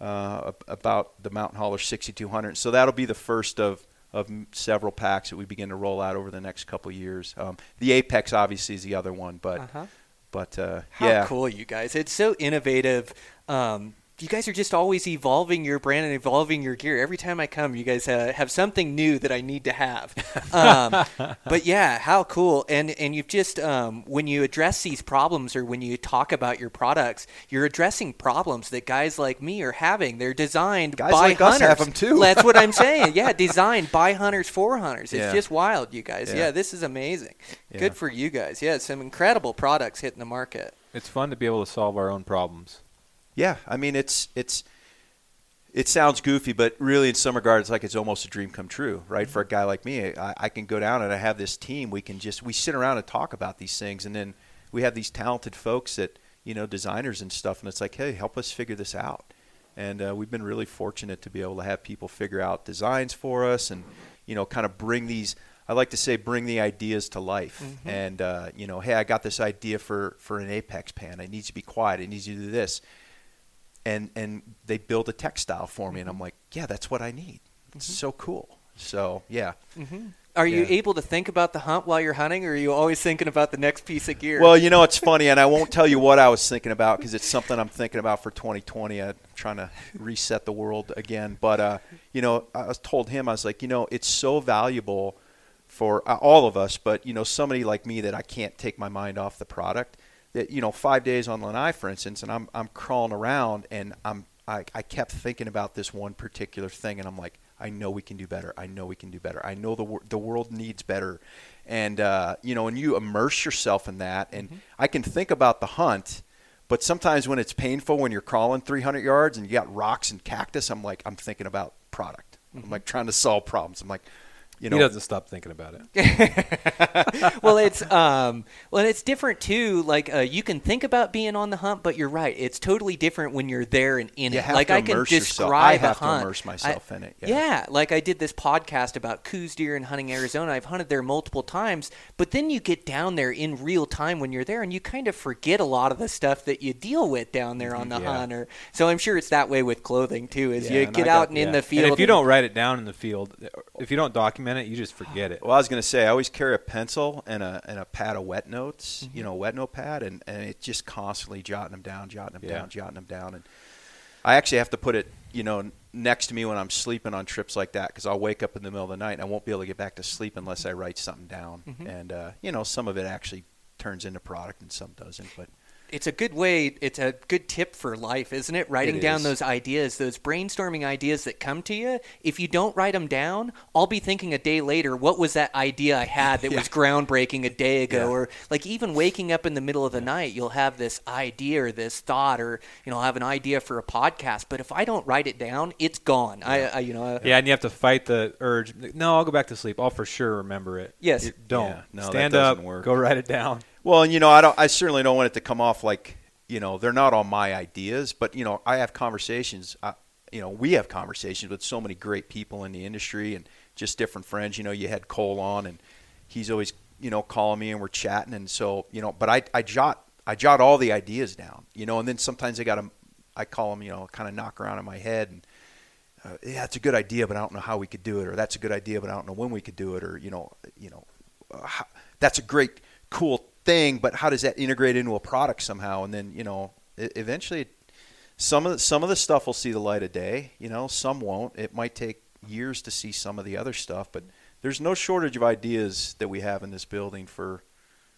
uh, about the Mountain Hauler 6200. So that'll be the first of of several packs that we begin to roll out over the next couple years. Um, the Apex obviously is the other one, but Uh-huh. but uh, How yeah, cool, you guys! It's so innovative. Um, you guys are just always evolving your brand and evolving your gear. Every time I come, you guys uh, have something new that I need to have. Um, but yeah, how cool! And and you've just um, when you address these problems or when you talk about your products, you're addressing problems that guys like me are having. They're designed Guys by like us hunters. have 'em too. That's what I'm saying. Yeah, designed by hunters for hunters. It's Yeah. just wild, you guys. Yeah. Yeah, this is amazing. Yeah. Good for you guys. Yeah, some incredible products hitting the market. It's fun to be able to solve our own problems. Yeah. I mean, it's it's it sounds goofy, but really, in some regards, like it's almost a dream come true, right? For a guy like me, I, I can go down and I have this team. We can just we sit around and talk about these things, and then we have these talented folks that you know designers and stuff, and it's like, hey, help us figure this out. And uh, we've been really fortunate to be able to have people figure out designs for us, and you know, kind of bring these. I like to say, bring the ideas to life. And uh, you know, hey, I got this idea for for an apex pan. It needs to be quiet. It needs to do this and and they build a textile for me, and I'm like, yeah, that's what I need. It's so cool. So yeah. Are you able to think about the hunt while you're hunting, or are you always thinking about the next piece of gear? Well, you know, it's funny, and I won't tell you what I was thinking about because it's something I'm thinking about for 2020. I'm trying to reset the world again. But uh, you know, I was told him I was like, you know, it's so valuable for uh, all of us, but you know, somebody like me that I can't take my mind off the product. That you know, five days on Lanai, for instance, and I'm I'm crawling around, and I'm I, I kept thinking about this one particular thing, and I'm like, I know we can do better. I know we can do better. I know the wor- the world needs better, and uh, you know, and you immerse yourself in that, and I can think about the hunt. But sometimes when it's painful, when you're crawling 300 yards and you got rocks and cactus, I'm like, I'm thinking about product. I'm like trying to solve problems. I'm like, you know, he doesn't stop thinking about it. well, it's um, well, it's different too. Like uh, you can think about being on the hunt, but you're right. It's totally different when you're there and in You it. have like to I can immerse yourself. describe I have a to hunt. immerse myself I- in it, yeah. Yeah. like I did this podcast about Coues deer and hunting Arizona. I've hunted there multiple times, but then you get down there in real time when you're there, and you kind of forget a lot of the stuff that you deal with down there on the Yeah. hunt. Or so I'm sure it's that way with clothing too. As Yeah, you get I out got- and in the field, And if you don't write it down in the field, if you don't document it, you just forget it. Well, I was going to say I always carry a pencil and a and a pad of wet notes, Mm-hmm. you know, wet notepad, and and it's just constantly jotting them down, jotting them Yeah. down, jotting them down, and I actually have to put it, you know, next to me when I'm sleeping on trips like that because I'll wake up in the middle of the night and I won't be able to get back to sleep unless I write something down, Mm-hmm. and uh, you know, some of it actually turns into product and some doesn't, but it's a good way it's a good tip for life isn't it writing It down is. those ideas those brainstorming ideas that come to you if you don't write them down i'll be thinking a day later what was that idea i had that was groundbreaking a day ago Yeah. or like even waking up in the middle of the night you'll have this idea or this thought or you know I'll have an idea for a podcast but if i don't write it down it's gone I, I you know I, Yeah, and you have to fight the urge. No, I'll go back to sleep. I'll for sure remember it. Yes. You don't. Yeah, no, that Stand doesn't up. work. Go write it down. Well, and you know, I don't. I certainly don't want it to come off like you know they're not all my ideas, but you know, I have conversations. I, you know, we have conversations with so many great people in the industry and just different friends. You know, you had Cole on, and he's always you know calling me and we're chatting, and so you know, but I I jot I jot all the ideas down. You know, and then sometimes I got to I call them you know kind of knock around in my head and. Uh, yeah, it's a good idea, but I don't know how we could do it, or that's a good idea, but I don't know when we could do it, or you know, you know, uh, how, that's a great, cool thing, but how does that integrate into a product somehow? And then you know, eventually, some of the, some of the stuff will see the light of day. You know, some won't. It might take years to see some of the other stuff, but there's no shortage of ideas that we have in this building for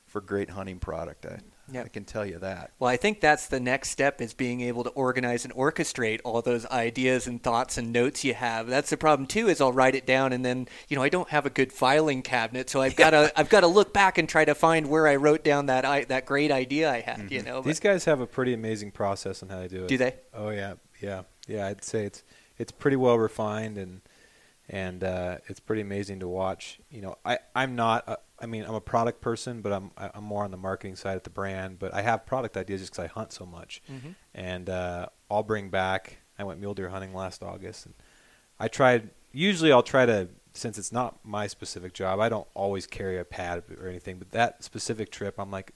for great hunting product. I Yep. I can tell you that. Well, I think that's the next step is being able to organize and orchestrate all those ideas and thoughts and notes you have. That's the problem too is I'll write it down and then, you know, I don't have a good filing cabinet, so I've got to I've got to look back and try to find where I wrote down that I, that great idea I had, you know. These guys have a pretty amazing process on how they do it. Do they? Oh yeah, yeah, yeah. I'd say it's it's pretty well refined and and uh, it's pretty amazing to watch. You know, I I'm not. A, I mean, I'm a product person, but I'm I'm more on the marketing side at the brand. But I have product ideas just because I hunt so much, Mhm. and uh, I'll bring back. I went mule deer hunting last August, and I tried. Usually, I'll try to since it's not my specific job. I don't always carry a pad or anything, but that specific trip, I'm like,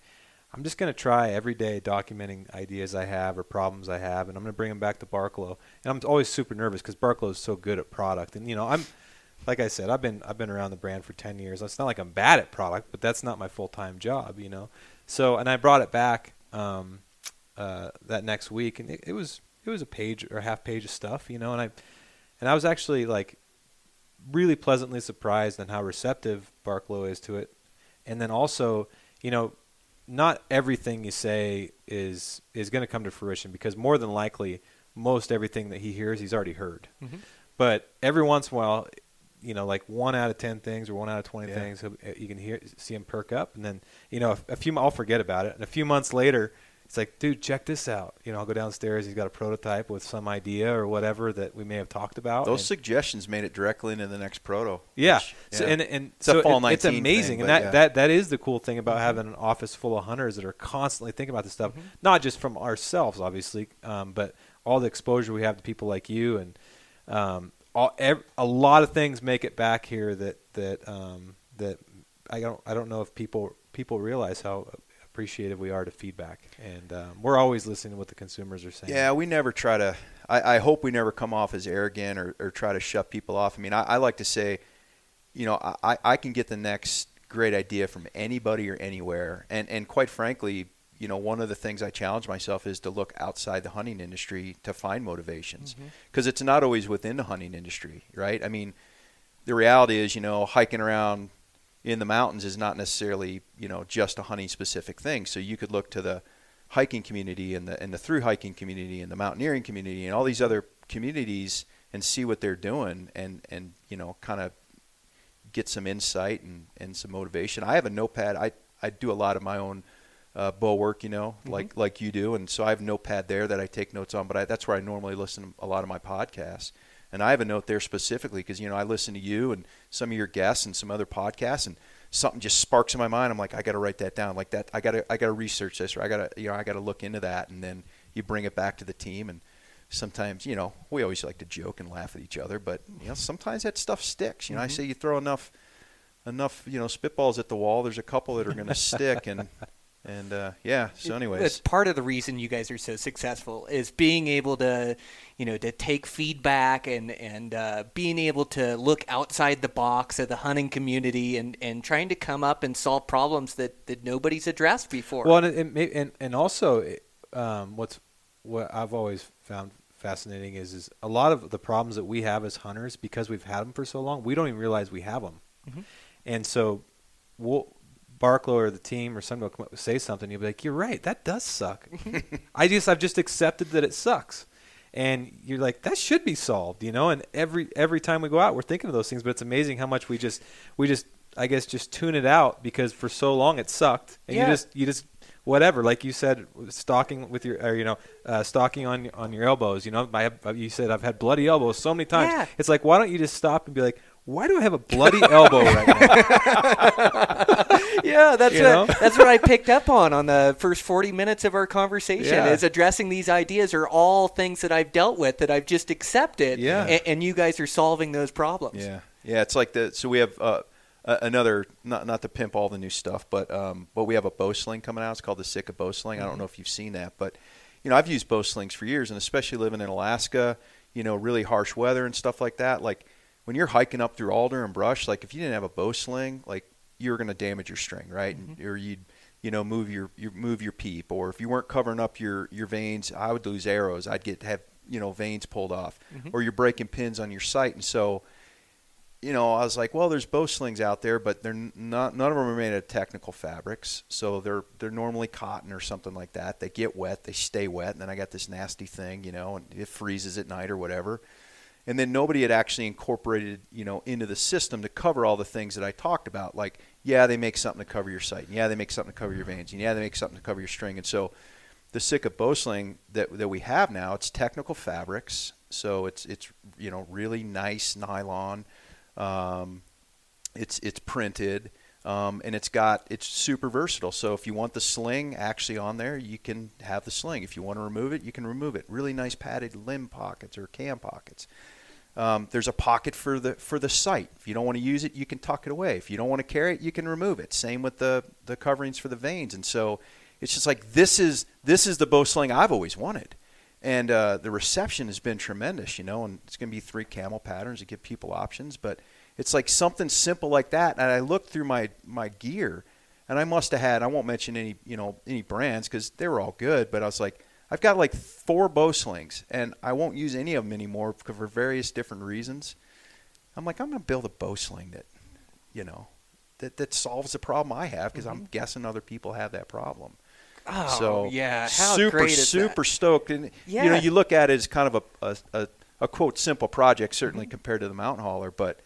I'm just going to try every day documenting ideas I have or problems I have, and I'm going to bring them back to Barklow. And I'm always super nervous because Barklow is so good at product. And you know, I'm like I said, I've been I've been around the brand for 10 years. It's not like I'm bad at product, but that's not my full time job, you know. So, and I brought it back um, uh, that next week, and it, it was it was a page or a half page of stuff, you know. And I and I was actually like really pleasantly surprised on how receptive Barklow is to it. And then also, you know, not everything you say is is going to come to fruition because more than likely most everything that he hears he's already heard. Mhm. But every once in a while, you know, like one out of ten things or one out of twenty Yeah. things, you can hear see him perk up, and then you know, a, a few I'll forget about it, and a few months later, it's like, dude, check this out. You know, I'll go downstairs. He's got a prototype with some idea or whatever that we may have talked about. Those and- suggestions made it directly into the next proto. yeah. which- So, yeah. and and It's a so it- it's amazing, thing, and that, yeah. that that is the cool thing about having an office full of hunters that are constantly thinking about this stuff, not just from ourselves, obviously, um, but all the exposure we have to people like you, and um, all ev- a lot of things make it back here that that um, that I don't I don't know if people people realize how appreciative we are to feedback, and um, we're always listening to what the consumers are saying. Yeah, we never try to. I, I hope we never come off as arrogant or, or try to shut people off. I mean, I, I like to say, you know, I, I can get the next great idea from anybody or anywhere. And, and quite frankly, you know, one of the things I challenge myself is to look outside the hunting industry to find motivations mm-hmm. because it's not always within the hunting industry, right? I mean, the reality is, you know, hiking around in the mountains is not necessarily, you know, just a hunting specific thing. So you could look to the hiking community and the and the through hiking community and the mountaineering community and all these other communities and see what they're doing and and you know kind of get some insight and, and some motivation. I have a notepad. I, I do a lot of my own uh, bow work, you know, like like you do, and so I have a notepad there that I take notes on. But I, that's where I normally listen to a lot of my podcasts, and I have a note there specifically because you know I listen to you and some of your guests and some other podcasts, and something just sparks in my mind. I'm like, I got to write that down. Like that, I got to I got to research this, or I got to you know I got to look into that, and then you bring it back to the team and. Sometimes, you know, we always like to joke and laugh at each other, but you know, sometimes that stuff sticks. You know, I say you throw enough enough you know spitballs at the wall there's a couple that are going to stick and and uh, yeah so anyways That's part of the reason you guys are so successful is being able to, you know, to take feedback and and uh, being able to look outside the box of the hunting community and, and trying to come up and solve problems that, that nobody's addressed before. Well, and it, may- and and also, um, what's what I've always found fascinating is is a lot of the problems that we have as hunters because we've had them for so long, we don't even realize we have them, and so we'll. Barklow or the team or somebody will come up and say something, you'll be like, "You're right, that does suck." I just I've just accepted that it sucks, and you're like, "That should be solved," you know. And every every time we go out, we're thinking of those things, but it's amazing how much we just we just I guess just tune it out because for so long it sucked, and Yeah. you just you just whatever like you said stalking with your or, you know uh, stalking on on your elbows you know I have, you said I've had bloody elbows so many times Yeah. it's like why don't you just stop and be like why do I have a bloody elbow right now yeah, that's You what, know? that's what I picked up on on the first 40 minutes of our conversation Yeah. is addressing these ideas are all things that I've dealt with that I've just accepted Yeah. and, and you guys are solving those problems. Yeah, yeah. It's like the so we have uh, another not not to pimp all the new stuff, but um, but we have a bow sling coming out. It's called the Sitka bow sling. I don't know if you've seen that, but you know I've used bow slings for years, and especially living in Alaska, you know, really harsh weather and stuff like that. Like when you're hiking up through alder and brush, like if you didn't have a bow sling, like you're going to damage your string, right? And, or you'd you know move your, your move your peep, or if you weren't covering up your your vanes, I would lose arrows. I'd get have you know vanes pulled off, mm-hmm. or you're breaking pins on your sight, and so you know, I was like, well, there's bow slings out there, but they're not. None of them are made of technical fabrics, so they're they're normally cotton or something like that. They get wet, they stay wet, and then I got this nasty thing, you know, and it freezes at night or whatever. And then nobody had actually incorporated, you know, into the system to cover all the things that I talked about. Like, yeah, they make something to cover your sight, yeah, they make something to cover your vanes, and yeah, they make something to cover your string. And so, the Sitka bowsling that that we have now, it's technical fabrics, so it's it's you know really nice nylon. Um, it's it's printed. Um, and it's got it's super versatile. So if you want the sling actually on there, you can have the sling. If you want to remove it, you can remove it. Really nice padded limb pockets or cam pockets. Um, there's a pocket for the for the sight. If you don't want to use it, you can tuck it away. If you don't want to carry it, you can remove it. Same with the the coverings for the vanes. And so it's just like this is this is the bow sling I've always wanted. And uh, the reception has been tremendous, you know. And it's going to be three camel patterns to give people options, but it's like something simple like that. And I looked through my my gear, and I must have had I won't mention any you know any brands because they were all good, but I was like I've got like four bow slings, and I won't use any of them anymore for various different reasons. I'm like I'm going to build a bow sling that you know that that solves the problem I have because I'm guessing other people have that problem. Oh, so yeah. How super great is super that? stoked, and you know you look at it as kind of a a, a, a quote simple project, certainly Mm-hmm. compared to the mountain hauler, but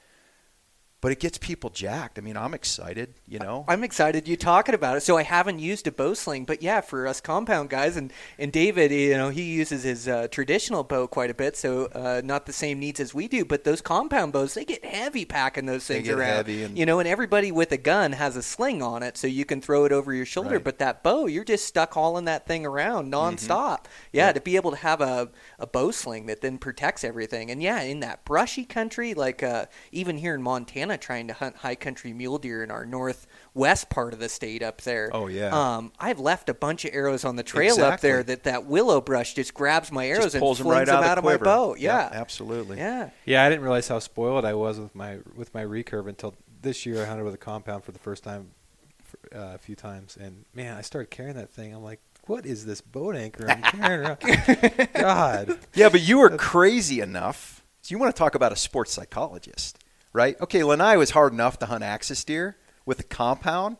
but it gets people jacked. I mean, I'm excited, you know. I'm excited you talking about it. So I haven't used a bow sling, but yeah, for us compound guys and and David, you know, he uses his uh, traditional bow quite a bit, so uh, not the same needs as we do. But those compound bows, they get heavy packing those They things get around. heavy and- you know, and everybody with a gun has a sling on it, so you can throw it over your shoulder. Right. But that bow, you're just stuck hauling that thing around nonstop. Yeah, to be able to have a a bow sling that then protects everything, and yeah, in that brushy country, like uh, even here in Montana, trying to hunt high country mule deer in our northwest part of the state up there. Oh, yeah. Um, I've left a bunch of arrows on the trail up there that that willow brush just grabs my arrows and pulls them right out, them out of, of, my quiver. bow. Yeah. absolutely. Yeah. Yeah, I didn't realize how spoiled I was with my with my recurve until this year. I hunted with a compound for the first time for, uh, a few times, and man, I started carrying that thing. I'm like, what is this boat anchor I'm carrying around? God, Yeah, but you were crazy enough. So you want to talk about a sports psychologist, right? Okay, Lanai was hard enough to hunt axis deer with a compound.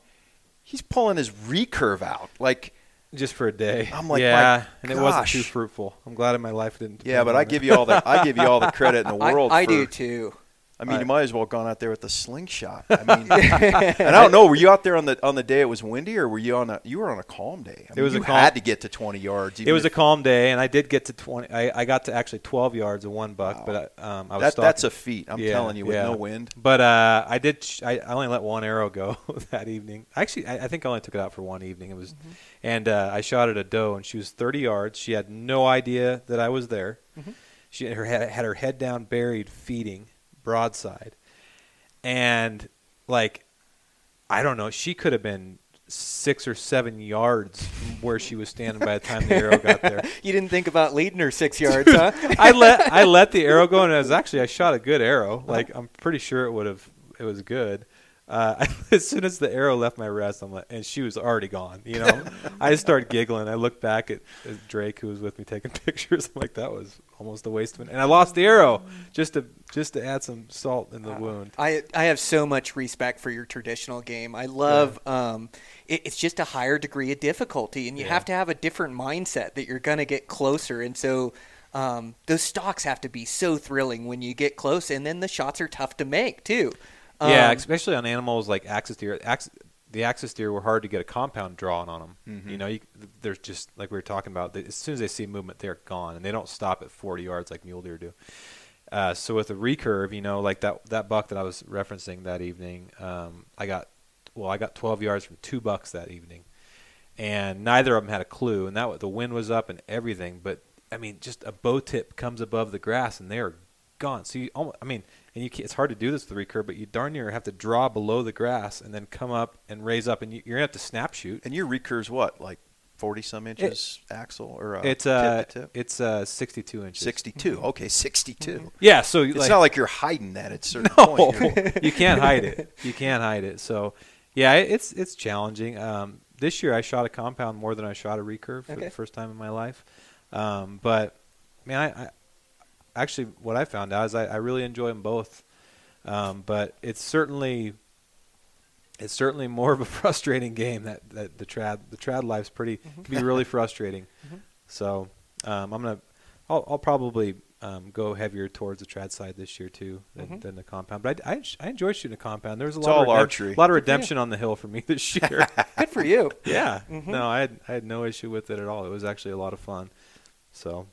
He's pulling his recurve out. Like, just for a day. I'm like, yeah, my and it wasn't too fruitful. I'm glad in my life didn't. yeah, but on I it. give you all the I give you all the credit in the I, world. I for, do too. I mean, I- you might as well have gone out there with a slingshot. I mean, and I don't know. Were you out there on the on the day it was windy, or were you on a you were on a calm day? I It mean, was a you calm- had to get to 20 yards. It was a calm day, and I did get to 20. I, I got to actually 12 yards of one buck, Wow. but I, um, I was that, that's a feat. I'm Yeah, telling you, with yeah. no wind. But uh, I did. Sh- I, I only let one arrow go that evening. Actually, I, I think I only took it out for one evening. It was, Mm-hmm. and uh, I shot at a doe, and she was 30 yards. She had no idea that I was there. Mm-hmm. She her had her head down, buried, feeding broadside, and like, I don't know. She could have been six or seven yards from where she was standing by the time the arrow got there. You didn't think about leading her six yards, huh? I let I let the arrow go, and it was actually I shot a good arrow. Like I'm pretty sure it would have it was good. Uh, as soon as the arrow left my rest, I'm like, and she was already gone. You know, I just started giggling. I looked back at, at Drake, who was with me taking pictures. I'm like, that was almost a waste of it. And I lost the arrow just to just to add some salt in the wound. I I have so much respect for your traditional game. I love um, it, it's just a higher degree of difficulty, and you Yeah. have to have a different mindset that you're going to get closer. And so um, those stocks have to be so thrilling when you get close, and then the shots are tough to make too. Yeah, Um, especially on animals like axis deer. Ax- the axis deer were hard to get a compound drawn on them. Mm-hmm. You know, you, there's just like we were talking about. They, as soon as they see movement, they're gone, and they don't stop at 40 yards like mule deer do. Uh, so with a recurve, you know, like that that buck that I was referencing that evening, um, I got well, I got 12 yards from two bucks that evening, and neither of them had a clue. And that the wind was up and everything, but I mean, just a bow tip comes above the grass and they're gone. So you, almost, I mean, and you, ca- it's hard to do this with the recurve, but you darn near have to draw below the grass and then come up and raise up, and you, you're gonna have to snap shoot. And your recurve's what, like 40 some inches axle or uh, It's tip uh, to tip? it's uh, 62 inches. 62. Okay, 62. Yeah, so It's not like you're hiding that at certain no, point. You're- you can't hide it. You can't hide it. So, yeah, it- it's it's challenging. Um, this year, I shot a compound more than I shot a recurve for Okay. the first time in my life. Um, but man, I, I actually what I found out is I, I really enjoy them both. Um, but it's certainly it's certainly more of a frustrating game that, that the trad the trad life's pretty can be really frustrating. So um, I'm gonna I'll, I'll probably um, go heavier towards the trad side this year too than, than the compound. But I, I, I enjoy shooting a compound. There's a It's lot of all redemp- archery. a lot of redemption on the hill for me this year. Good for you. yeah, no, I had I had no issue with it at all. It was actually a lot of fun. So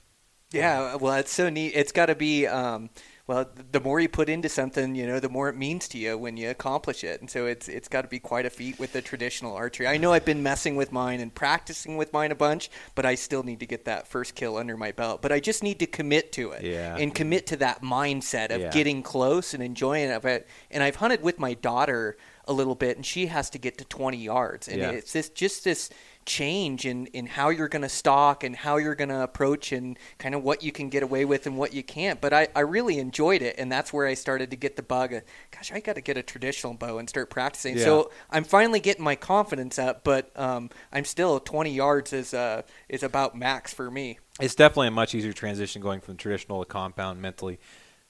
Yeah, well, it's so neat. It's got to be, um, well, the more you put into something, you know, the more it means to you when you accomplish it. And so it's it's got to be quite a feat with the traditional archery. I know I've been messing with mine and practicing with mine a bunch, but I still need to get that first kill under my belt. But I just need to commit to it Yeah. and commit to that mindset of Yeah. getting close and enjoying of it. And I've hunted with my daughter a little bit, and she has to get to 20 yards, and Yeah. it's this just this change in, in how you're going to stalk and how you're going to approach and kind of what you can get away with and what you can't. But I, I really enjoyed it, and that's where I started to get the bug. Of, Gosh, I got to get a traditional bow and start practicing. Yeah. So I'm finally getting my confidence up, but um, I'm still 20 yards is uh, is about max for me. it's definitely a much easier transition going from traditional to compound mentally.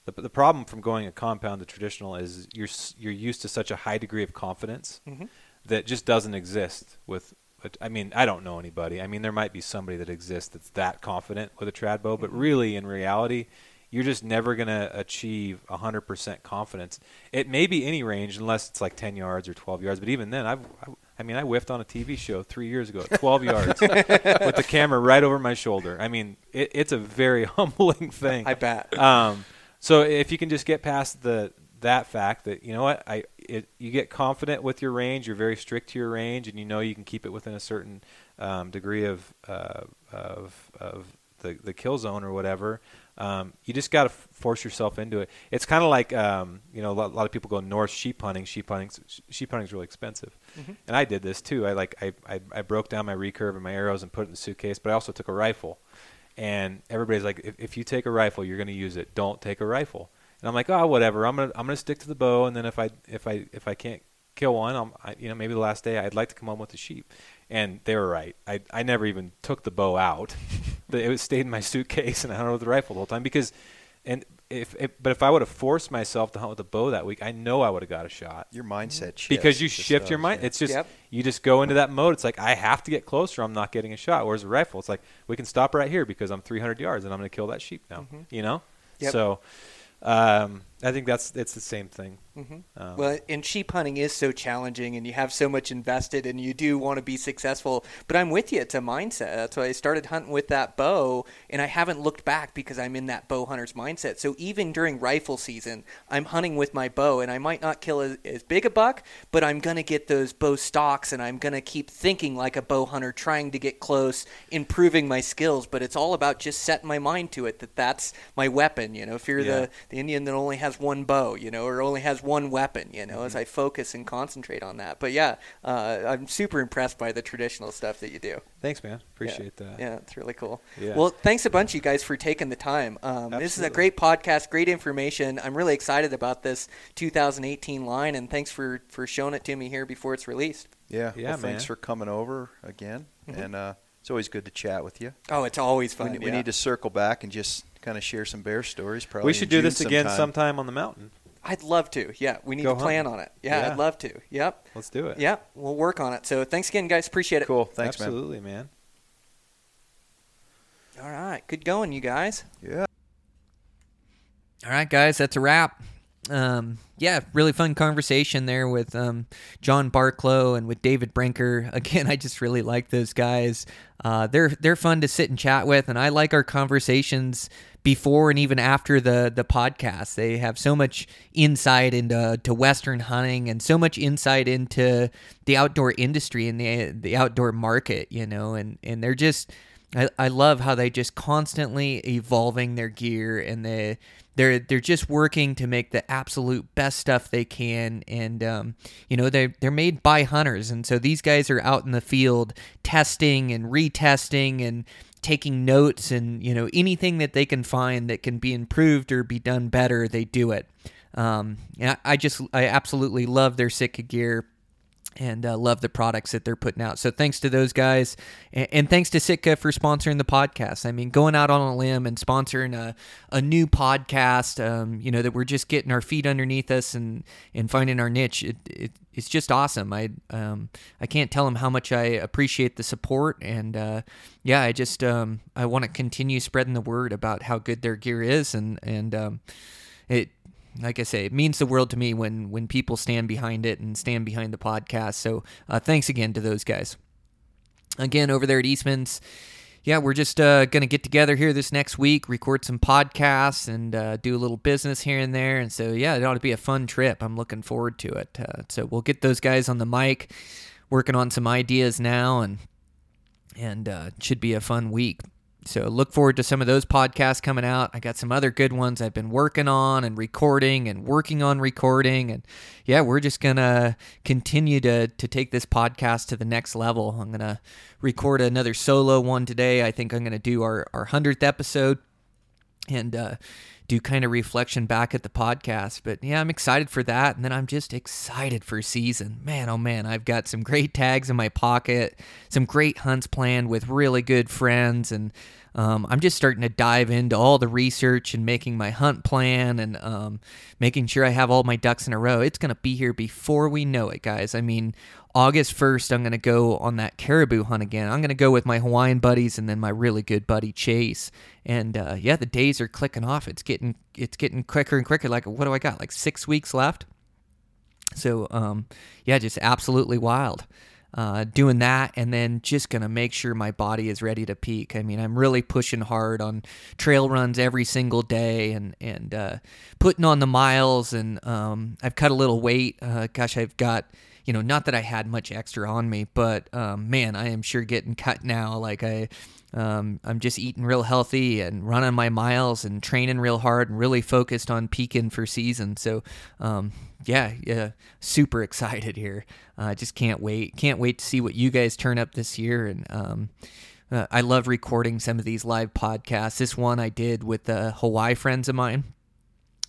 The, the problem from going a compound to traditional is you're you're used to such a high degree of confidence that just doesn't exist with. But, I mean, I don't know anybody. I mean, there might be somebody that exists that's that confident with a trad bow, but really, in reality, you're just never going to achieve 100% confidence. It may be any range unless it's like 10 yards or 12 yards, but even then, I've, I, I mean, I whiffed on a TV show three years ago at 12 yards with the camera right over my shoulder. I mean, it, it's a very humbling thing. I bet. Um, so if you can just get past the that fact that you know what I it, you get confident with your range, you're very strict to your range, and you know you can keep it within a certain um, degree of uh, of of the the kill zone or whatever. Um, you just got to f- force yourself into it. It's kind of like um, you know a lot, a lot of people go north sheep hunting. Sheep hunting sheep hunting is really expensive, and I did this too. I like I, I I broke down my recurve and my arrows and put it in the suitcase, but I also took a rifle. And everybody's like, if, if you take a rifle, you're going to use it. Don't take a rifle. And I'm like, oh, whatever. I'm gonna I'm gonna stick to the bow, and then if I if I if I can't kill one, I'm I, you know maybe the last day I'd like to come home with the sheep. And they were right. I I never even took the bow out. but it was stayed in my suitcase, and I hunted with the rifle the whole time because, and if, if but if I would have forced myself to hunt with a bow that week, I know I would have got a shot Your mindset shifts. because you It just shift your mind. yeah. It's just Yep. you just go into that mode. It's like I have to get closer. I'm not getting a shot. Whereas a rifle, it's like we can stop right here because I'm 300 yards and I'm going to kill that sheep now. Mm-hmm. You know. Yep. So, um, I think that's it's the same thing. Um, Well, and sheep hunting is so challenging, and you have so much invested, and you do want to be successful. But I'm with you; it's a mindset. That's why I started hunting with that bow, and I haven't looked back because I'm in that bow hunter's mindset. So even during rifle season, I'm hunting with my bow, and I might not kill as, as big a buck, but I'm gonna get those bow stocks, and I'm gonna keep thinking like a bow hunter, trying to get close, improving my skills. But it's all about just setting my mind to it that that's my weapon. You know, if you're Yeah. the the Indian that only has one bow, you know, or only has one weapon, you know, Mm-hmm. as I focus and concentrate on that. But yeah, uh, I'm super impressed by the traditional stuff that you do. thanks, man. Appreciate yeah. that. Yeah, it's really cool. Yeah. Well, thanks a bunch, you guys, for taking the time. Um, this is a great podcast, great information. I'm really excited about this 2018 line, and thanks for for showing it to me here before it's released. Yeah. Yeah, well, thanks for coming over again, and uh, it's always good to chat with you. Oh, it's always fun. we yeah. need to circle back and just kind of share some bear stories. Probably we should do June this again sometime. sometime on the mountain. I'd love to. Yeah, we need Go to plan hunting. on it. Yeah, Yeah. I'd love to. Yep. Let's do it. Yep, we'll work on it. So thanks again, guys. Appreciate it. Cool. Thanks, man. Absolutely, man. All right, good going, you guys. Yeah. All right, guys, that's a wrap. Um, yeah, really fun conversation there with um, John Barklow and with David Brinker. Again, I just really like those guys. Uh, they're they're fun to sit and chat with, and I like our conversations before and even after the the podcast. They have so much insight into to Western hunting and so much insight into the outdoor industry and the the outdoor market. You know, and and they're just I, I love how they just constantly evolving their gear and they they're they're just working to make the absolute best stuff they can and um, you know they they're made by hunters and so these guys are out in the field testing and retesting and taking notes and you know anything that they can find that can be improved or be done better they do it. Um, and I, I just I absolutely love their Sitka gear and uh, love the products that they're putting out. So thanks to those guys, and, and, thanks to Sitka for sponsoring the podcast. I mean, going out on a limb and sponsoring a, a new podcast, um, you know, that we're just getting our feet underneath us and and finding our niche. It, it it's just awesome. I um I can't tell them how much I appreciate the support, and uh, yeah, I just um I want to continue spreading the word about how good their gear is, and and um it like I say, it means the world to me when when people stand behind it and stand behind the podcast. So uh, thanks again to those guys. Again, over there at Eastman's, yeah, we're just uh, gonna get together here this next week, record some podcasts, and uh, do a little business here and there. And so, yeah, it ought to be a fun trip. I'm looking forward to it. Uh, so we'll get those guys on the mic, working on some ideas now, and and uh, should be a fun week. So look forward to some of those podcasts coming out. I got some other good ones I've been working on and recording and working on recording and yeah, we're just going to continue to to take this podcast to the next level. I'm going to record another solo one today. I think I'm going to do our our 100th episode and uh do kind of reflection back at the podcast. But yeah, I'm excited for that. And then I'm just excited for season. Man, oh man, I've got some great tags in my pocket, some great hunts planned with really good friends. And um, I'm just starting to dive into all the research and making my hunt plan and um, making sure I have all my ducks in a row. It's going to be here before we know it, guys. I mean, August 1st, I'm going to go on that caribou hunt again. I'm going to go with my Hawaiian buddies and then my really good buddy Chase. And uh, yeah, the days are clicking off. It's getting it's getting quicker and quicker. Like what do I got? Like six weeks left. So um, yeah, just absolutely wild. Uh, doing that and then just gonna make sure my body is ready to peak. I mean, I'm really pushing hard on trail runs every single day and and uh, putting on the miles. And um, I've cut a little weight. Uh, gosh, I've got you know, not that I had much extra on me, but um, man, I am sure getting cut now. Like I, um, I'm just eating real healthy and running my miles and training real hard and really focused on peaking for season. So, um, yeah, yeah, super excited here. I uh, just can't wait. Can't wait to see what you guys turn up this year. And um, uh, I love recording some of these live podcasts. This one I did with the Hawaii friends of mine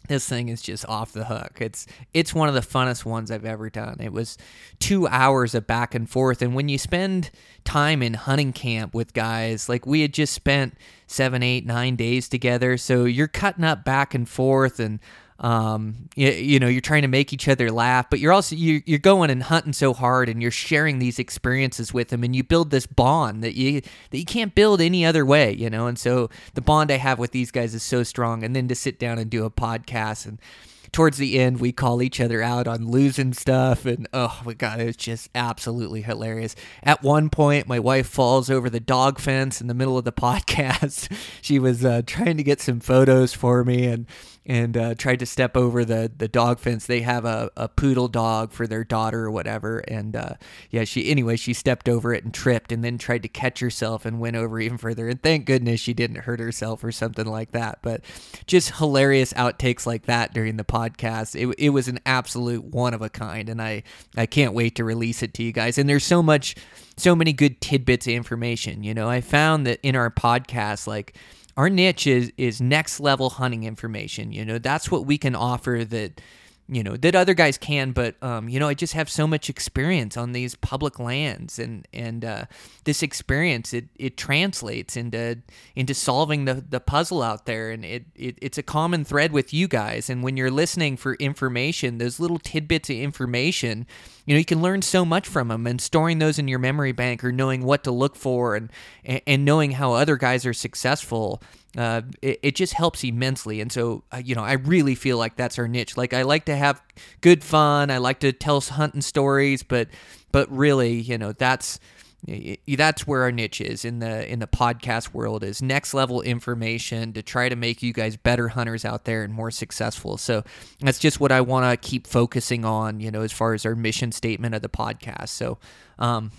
this thing is just off the hook. It's it's one of the funnest ones I've ever done. It was 2 hours of back and forth and when you spend time in hunting camp with guys, like we had just spent seven, eight, nine days together, so you're cutting up back and forth and um, you, you, know you're trying to make each other laugh but you're also you, you're going and hunting so hard and you're sharing these experiences with them and you build this bond that you that you can't build any other way you know? And so the bond i have with these guys is so strong. And then to sit down and do a podcast and towards the end we call each other out on losing stuff and oh my god it was just absolutely hilarious. At one point my wife falls over the dog fence in the middle of the podcast. She was uh, trying to get some photos for me and and uh, tried to step over the the dog fence. They have a, a poodle dog for their daughter or whatever, and uh, yeah, she anyway she stepped over it and tripped, and then tried to catch herself and went over even further. And thank goodness she didn't hurt herself or something like that. But just hilarious outtakes like that during the podcast. It it was an absolute one of a kind, and I I can't wait to release it to you guys. And there's so much so many good tidbits of information. You know, I found that in our podcast, like our niche is is next level hunting information. You know, that's what we can offer that you know that other guys can but um, you know i just have so much experience on these public lands and and uh, this experience it it translates into into solving the the puzzle out there and it, it it's a common thread with you guys and when you're listening for information those little tidbits of information you know you can learn so much from them and storing those in your memory bank or knowing what to look for and and knowing how other guys are successful uh, it, it, just helps immensely. And so, uh, you know, I really feel like that's our niche. Like I like to have good fun. I like to tell hunting stories, but but really, you know, that's that's where our niche is in the in the podcast world is next level information to try to make you guys better hunters out there and more successful. So that's just what I want to keep focusing on, you know, as far as our mission statement of the podcast. So, um,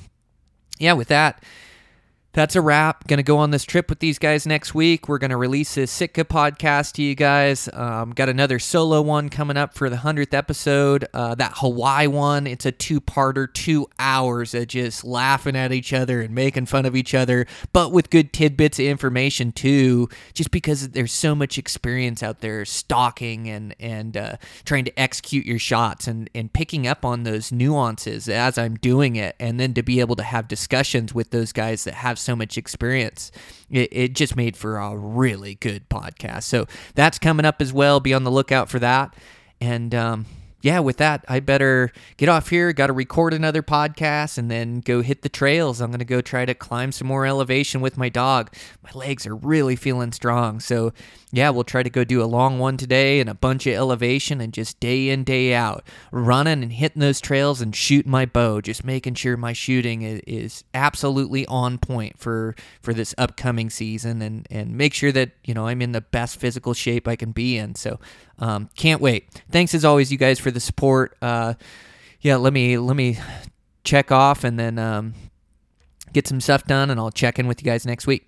yeah, with that that's a wrap. Going to go on this trip with these guys next week. We're going to release this Sitka podcast to you guys. Um, got another solo one coming up for the 100th episode. Uh, that Hawaii one, it's a two parter, two hours of just laughing at each other and making fun of each other, but with good tidbits of information too, just because there's so much experience out there stalking and, and uh, trying to execute your shots and, and picking up on those nuances as I'm doing it. And then to be able to have discussions with those guys that have so much experience. It, it just made for a really good podcast. So that's coming up as well. Be on the lookout for that. And um, yeah, with that, I better get off here. Got to record another podcast and then go hit the trails. I'm going to go try to climb some more elevation with my dog. My legs are really feeling strong. So, yeah, we'll try to go do a long one today and a bunch of elevation and just day in, day out, running and hitting those trails and shooting my bow, just making sure my shooting is, is absolutely on point for, for this upcoming season and, and make sure that, you know, I'm in the best physical shape I can be in. So, um, can't wait. Thanks as always, you guys, for the support. Uh, yeah, let me let me check off and then um, get some stuff done, and I'll check in with you guys next week.